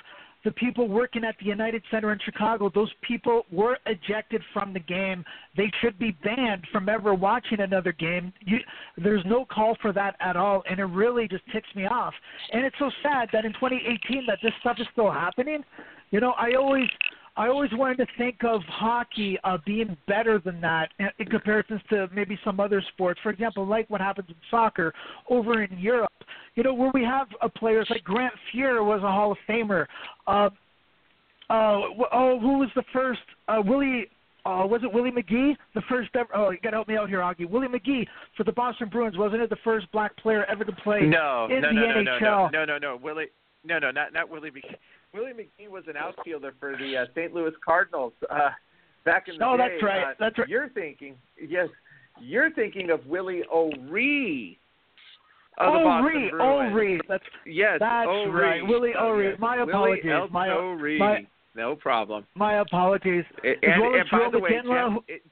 the people working at the United Center in Chicago, those people were ejected from the game. They should be banned from ever watching another game. You, there's no call for that at all, and it really just ticks me off. And it's so sad that in 2018 that this stuff is still happening. You know, I always I always wanted to think of hockey uh, being better than that in, in comparisons to maybe some other sports. For example, like what happens in soccer over in Europe, you know, where we have uh, players like Grant Fuhr was a Hall of Famer. Uh, uh, oh, who was the first? Uh, Willie uh, was it Willie McGee, the first ever? Oh, you got to help me out here, Augie. Willie McGee for the Boston Bruins, wasn't it the first black player ever to play no, in no, the no, NHL? No, no, no, no, no, Willie. No, no, not not Willie McGee. Willie McGee was an outfielder for the uh, St. Louis Cardinals uh, back in the oh, day. that's right. Uh, that's right. You're thinking, yes, you're thinking of Willie O'Ree. of O'Ree. O'Ree. That's Yes, That's O'Ree. right. Willie Oh, O'Ree. yes. My apologies. Elton My- O'Ree. my- no problem. my apologies. And, well and, by the way, Jeff, it,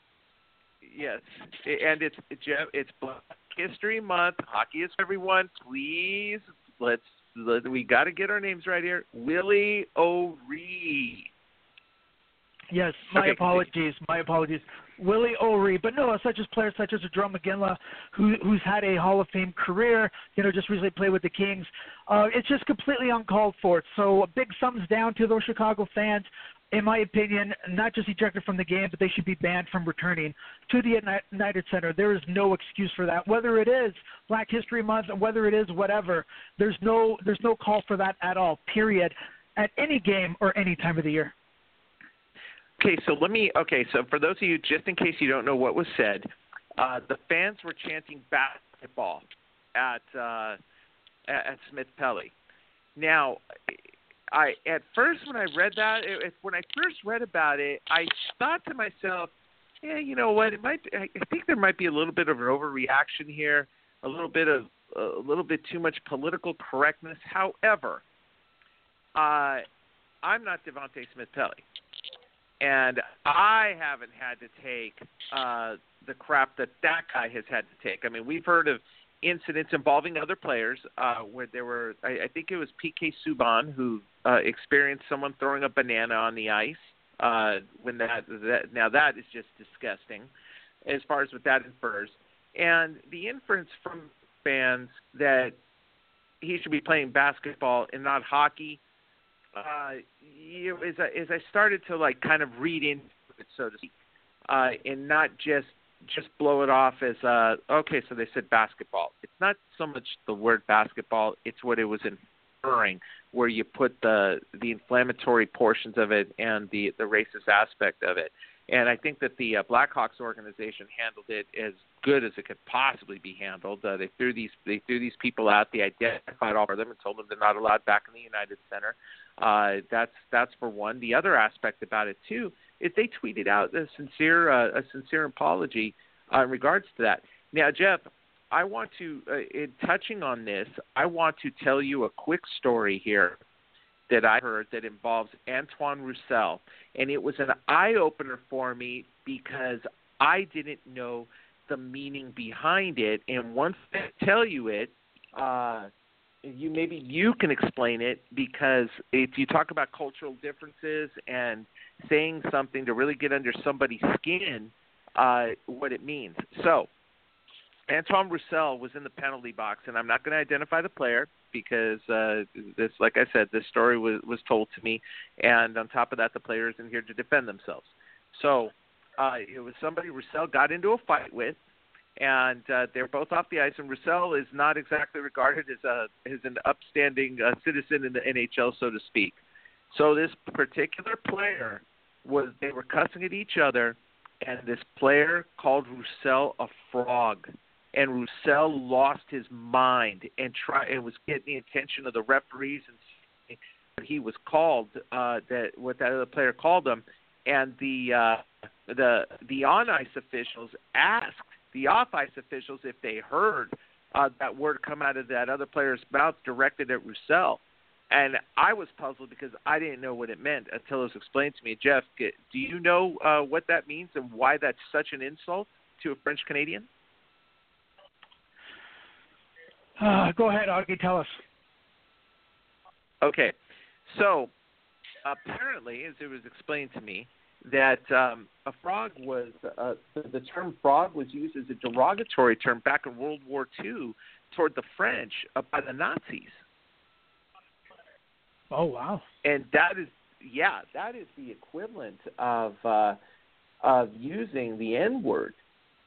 yes, and it's Jeff. It's Black History Month. Hockey is for everyone. Please, let's. We got to get our names right here. Willie O'Ree. Yes, my Okay, apologies. My apologies. Willie O'Ree, but no, such as players such as Jarome Iginla, who who's had a Hall of Fame career, you know, just recently played with the Kings. Uh, it's just completely uncalled for. So a big thumbs down to those Chicago fans. In my opinion, not just ejected from the game, but they should be banned from returning to the United Center. There is no excuse for that. Whether it is Black History Month, or whether it is whatever, there's no there's no call for that at all. Period. At any game or any time of the year. Okay, so let me. Okay, so for those of you, just in case you don't know what was said, uh, the fans were chanting basketball at uh, at Smith Pelly. Now, I at first when I read that, it, when I first read about it, I thought to myself, yeah, you know what? It might. I I think there might be a little bit of an overreaction here, a little bit of a little bit too much political correctness. However, uh, I'm not Devante Smith Pelly and I haven't had to take uh, the crap that that guy has had to take. I mean, we've heard of incidents involving other players uh, where there were, I, I think it was PK Subban who uh, experienced someone throwing a banana on the ice. Uh, when that, that now that is just disgusting, as far as what that infers, and the inference from fans that he should be playing basketball and not hockey uh, you, as I as I started to like kind of read into it, so to speak, uh, and not just just blow it off as uh, okay. So they said basketball. It's not so much the word basketball; it's what it was inferring, where you put the the inflammatory portions of it and the the racist aspect of it. And I think that the uh, Blackhawks organization handled it as good as it could possibly be handled. Uh, they threw these they threw these people out. They identified all of them and told them they're not allowed back in the United Center. Uh, that's that's for one. The other aspect about it too is they tweeted out a sincere uh, a sincere apology uh, in regards to that. Now, Jeff, I want to uh, in touching on this, I want to tell you a quick story here that I heard that involves Antoine Roussel, and it was an eye opener for me because I didn't know the meaning behind it. And once I tell you it, uh, you maybe you can explain it because if you talk about cultural differences and saying something to really get under somebody's skin, uh, what it means. So, Antoine Roussel was in the penalty box, and I'm not going to identify the player because uh, this, like I said, this story was was told to me, and on top of that, the player isn't here to defend themselves. So, uh, it was somebody Roussel got into a fight with, and uh, they're both off the ice. And Roussel is not exactly regarded as a as an upstanding uh, citizen in the NHL, so to speak. So this particular player was they were cussing at each other, and this player called Roussel a frog, and Roussel lost his mind and try and was getting the attention of the referees and he was called uh, that what that other player called him, and the uh, the the on ice officials asked the off ice officials if they heard uh, that word come out of that other player's mouth directed at Roussel. And I was puzzled because I didn't know what it meant until it was explained to me. Jeff, do you know uh, what that means and why that's such an insult to a French Canadian? Uh, go ahead, Augie. Tell us. Okay, so apparently, as it was explained to me, that um, a frog was uh, the, term frog was used as a derogatory term back in World War II toward the French uh, by the Nazis, Oh wow. and that is yeah, that is the equivalent of uh, of using the N word.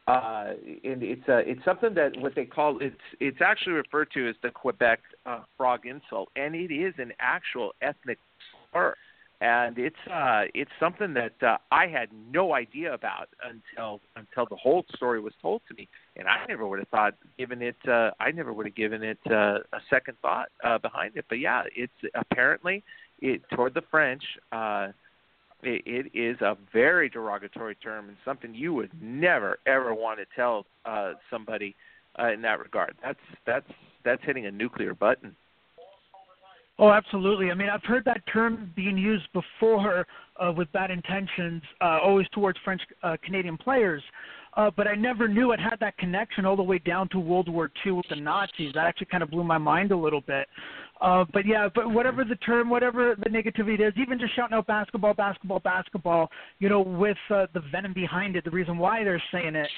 Uh, and it's uh, it's something that what they call it's it's actually referred to as the Quebec uh, frog insult, and it is an actual ethnic slur, and it's uh, it's something that uh, I had no idea about until until the whole story was told to me, and I never would have thought given it uh, I never would have given it uh, a second thought uh, behind it, but yeah, it's apparently it toward the French. Uh, it, is a very derogatory term and something you would never ever want to tell uh, somebody uh, in that regard. That's that's that's hitting a nuclear button. Oh, absolutely. I mean, I've heard that term being used before uh, with bad intentions, uh, always towards French uh, Canadian players. Uh, but I never knew it had that connection all the way down to World War II with the Nazis. That actually kind of blew my mind a little bit. Uh, but yeah, but whatever the term, whatever the negativity is, even just shouting out basketball, basketball, basketball, you know, with uh, the venom behind it, the reason why they're saying it,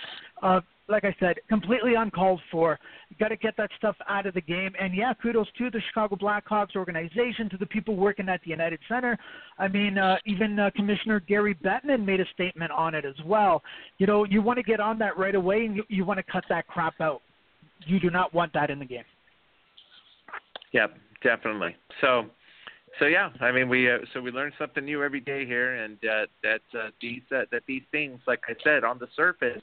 uh, like I said, completely uncalled for. Got to get that stuff out of the game. And yeah, kudos to the Chicago Blackhawks organization, to the people working at the United Center. I mean, uh, even uh, Commissioner Gary Bettman made a statement on it as well. You know, you want to get on that right away, and you, you want to cut that crap out. You do not want that in the game. Yep, definitely. So, so yeah, I mean, we uh, so we learn something new every day here, and uh, that uh, these uh, that these things, like I said, on the surface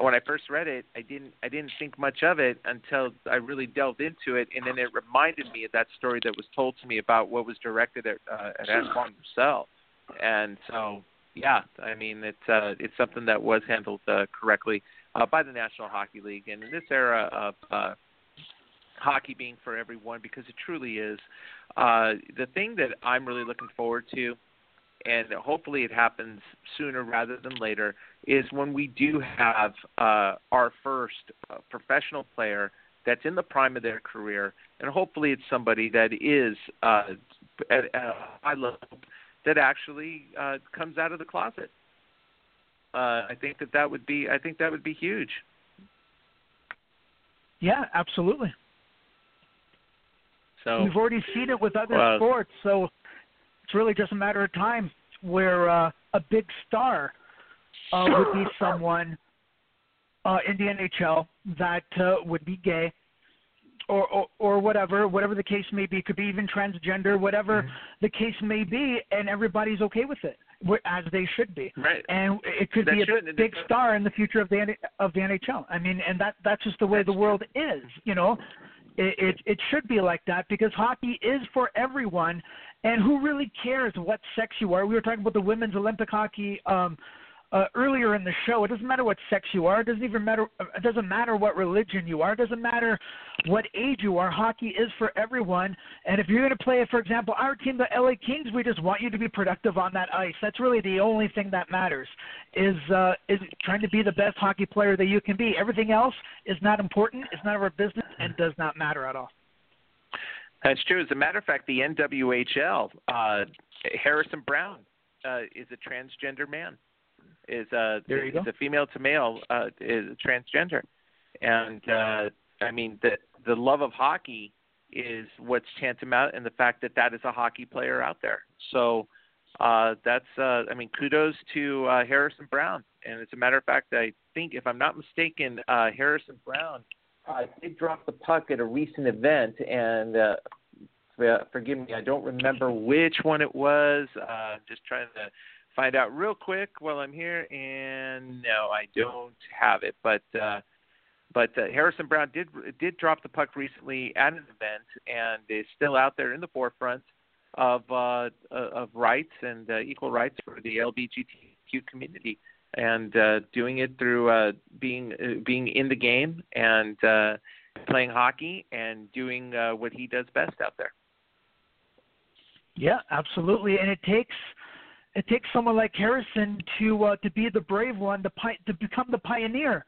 when I first read it, I didn't I didn't think much of it until I really delved into it, and then it reminded me of that story that was told to me about what was directed at uh, at Antoine Roussel, and so yeah, I mean it's uh, it's something that was handled uh, correctly uh, by the National Hockey League, and in this era of uh, hockey being for everyone, because it truly is, uh, the thing that I'm really looking forward to and hopefully it happens sooner rather than later, is when we do have uh, our first uh, professional player that's in the prime of their career, and hopefully it's somebody that is uh, at, at a high level that actually uh, comes out of the closet. Uh, I think that that would be I think that would be huge. Yeah, absolutely. So we've already seen it with other well, sports, so it's really just a matter of time where uh, a big star uh, would be someone uh, in the NHL that uh, would be gay. Or, or or whatever, whatever the case may be, it could be even transgender, whatever Mm-hmm. the case may be, and everybody's okay with it, as they should be. right. And it could That be a should- big star in the future of the of the NHL. I mean, and that that's just the way the world is. You know, it, it it should be like that because hockey is for everyone, and who really cares what sex you are? We were talking about the women's Olympic hockey um, uh, earlier in the show. It doesn't matter what sex you are. It doesn't even matter. It doesn't matter what religion you are. It doesn't matter what age you are. Hockey is for everyone. And if you're going to play, for example, our team, the LA Kings, we just want you to be productive on that ice. That's really the only thing that matters. Is uh, is trying to be the best hockey player that you can be. Everything else is not important. It's none of our business and does not matter at all. That's true. As a matter of fact, the NWHL, uh, Harrison Browne uh, is a transgender man. Is uh, There you is go. a female to male uh, is transgender, and uh, I mean the the love of hockey is what's tantamount, and the fact that that is a hockey player out there. So uh, that's uh, I mean kudos to uh, Harrison Browne. And as a matter of fact, I think if I'm not mistaken, uh, Harrison Browne uh, did drop the puck at a recent event, and uh, forgive me, I don't remember. which one it was. Uh, just trying to find out real quick while I'm here, and no, I don't have it. But uh, but uh, Harrison Browne did did drop the puck recently at an event, and is still out there in the forefront of uh, of rights and uh, equal rights for the LGBTQ community, and uh, doing it through uh, being uh, being in the game and uh, playing hockey and doing uh, what he does best out there. Yeah, absolutely. And it takes it takes someone like Harrison to uh, to be the brave one, to pi- to become the pioneer,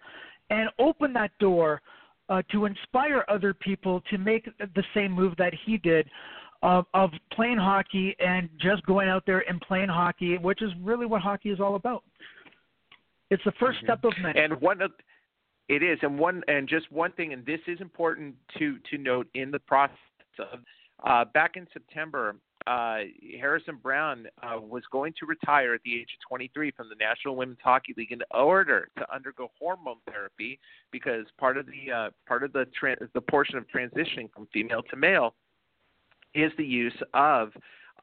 and open that door uh, to inspire other people to make the same move that he did. Of, of playing hockey and just going out there and playing hockey, which is really what hockey is all about. It's the 1st step of many. And one of it is, and one and just one thing, and this is important to to note in the process of uh, back in September, uh, Harrison Browne uh, was going to retire at the age of 23 from the National Women's Hockey League in order to undergo hormone therapy because part of the uh, part of the tra- the portion of transitioning from female to male is the use of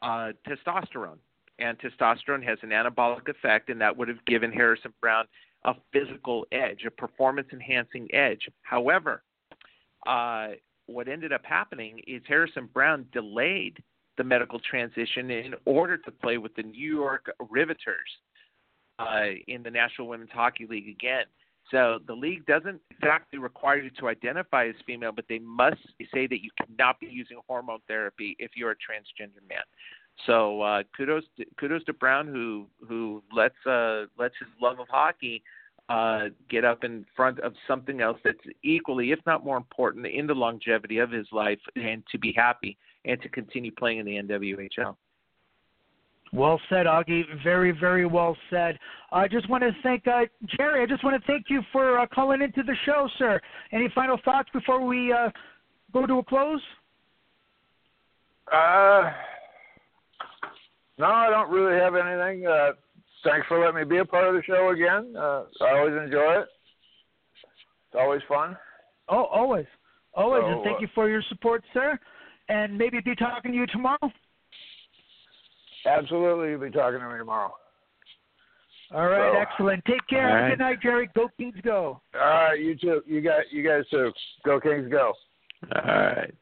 uh, testosterone. And testosterone has an anabolic effect, and that would have given Harrison Browne a physical edge, a performance enhancing edge. However, uh, what ended up happening is Harrison Browne delayed the medical transition in order to play with the New York Riveters uh, in the National Women's Hockey League again. So the league doesn't exactly require you to identify as female, but they must say that you cannot be using hormone therapy if you're a transgender man. So uh, kudos to, kudos to Browne who who lets uh, lets his love of hockey uh, get up in front of something else that's equally, if not more important, in the longevity of his life, and to be happy and to continue playing in the NWHL. Well said, Augie. Very, very well said. I just want to thank uh, Jerry. I just want to thank you for uh, calling into the show, sir. Any final thoughts before we uh, go to a close? Uh, no, I don't really have anything. Uh, thanks for letting me be a part of the show again. Uh, I always enjoy it. It's always fun. Oh, always, always. So, and thank uh, you for your support, sir. And maybe be talking to you tomorrow. Absolutely, you'll be talking to me tomorrow. All right, So- excellent. Take care. All Have a right. Good night, Jerry. Go Kings, go. All right, you too. You got you guys too. Go Kings, go. All right.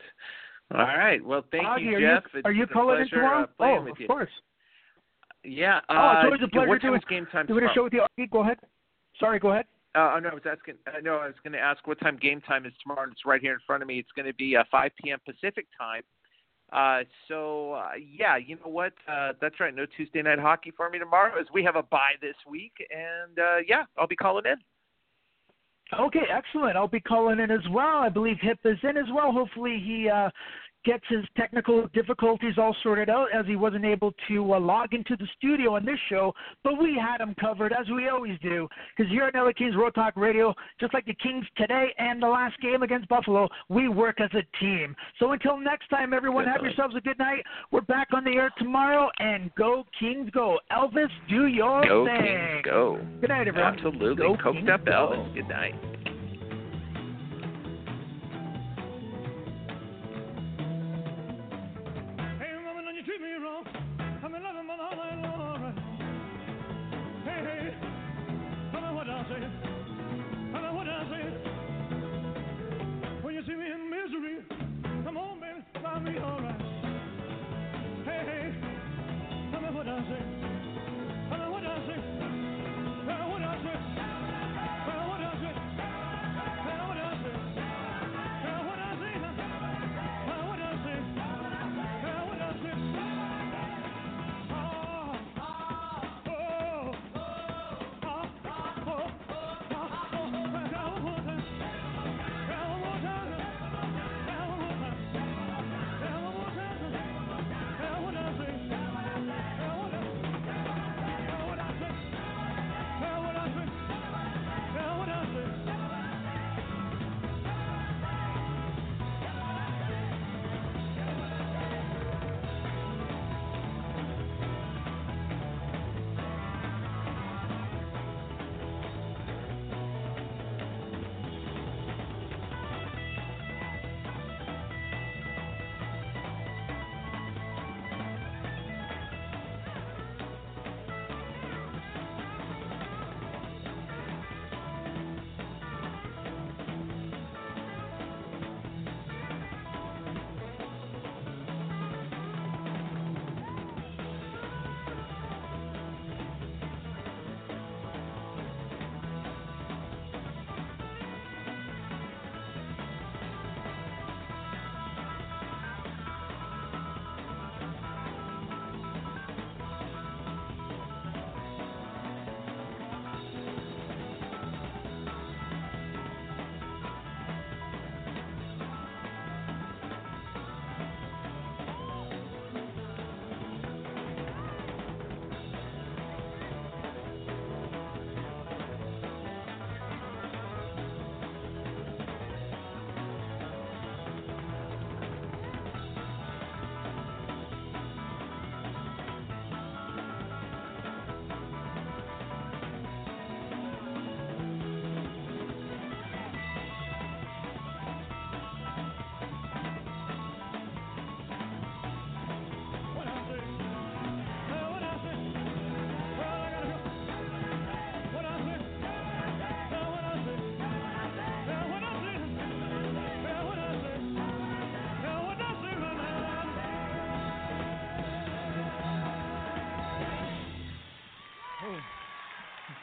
All right. Well, thank Augie, you, are Jeff. you It's are you a calling in pleasure, tomorrow? Uh, playing oh, of you. course. Yeah. Oh, Uh, it's always a pleasure time doing- game time Doing a tomorrow? show with you. Go ahead. Sorry, go ahead. Uh, oh, no, I was asking. Uh, no, I was going to ask what time game time is tomorrow, and it's right here in front of me. It's going to be uh, 5 p.m. Pacific time. Uh, so uh, yeah, you know what? Uh, that's right. No Tuesday night hockey for me tomorrow, as we have a bye this week, and uh, yeah, I'll be calling in. Okay, excellent. I'll be calling in as well. I believe Hip is in as well. Hopefully he uh, gets his technical difficulties all sorted out as he wasn't able to uh, log into the studio on this show. But we had him covered as we always do because here at LA Kings Road Talk Radio, just like the Kings today and the last game against Buffalo, we work as a team. So until next time, everyone, have Definitely. yourselves a good night. We're back on the air tomorrow and go Kings go. Elvis, do your Go thing. Kings, go! Good night, everyone. Absolutely, Go coked Kings, up go. Elvis. Good night. Misery, come on, baby, find me alright. Hey, hey, tell me what I say.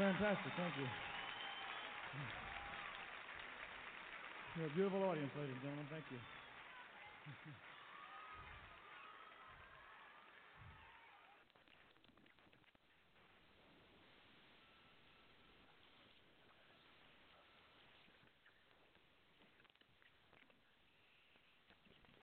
Fantastic,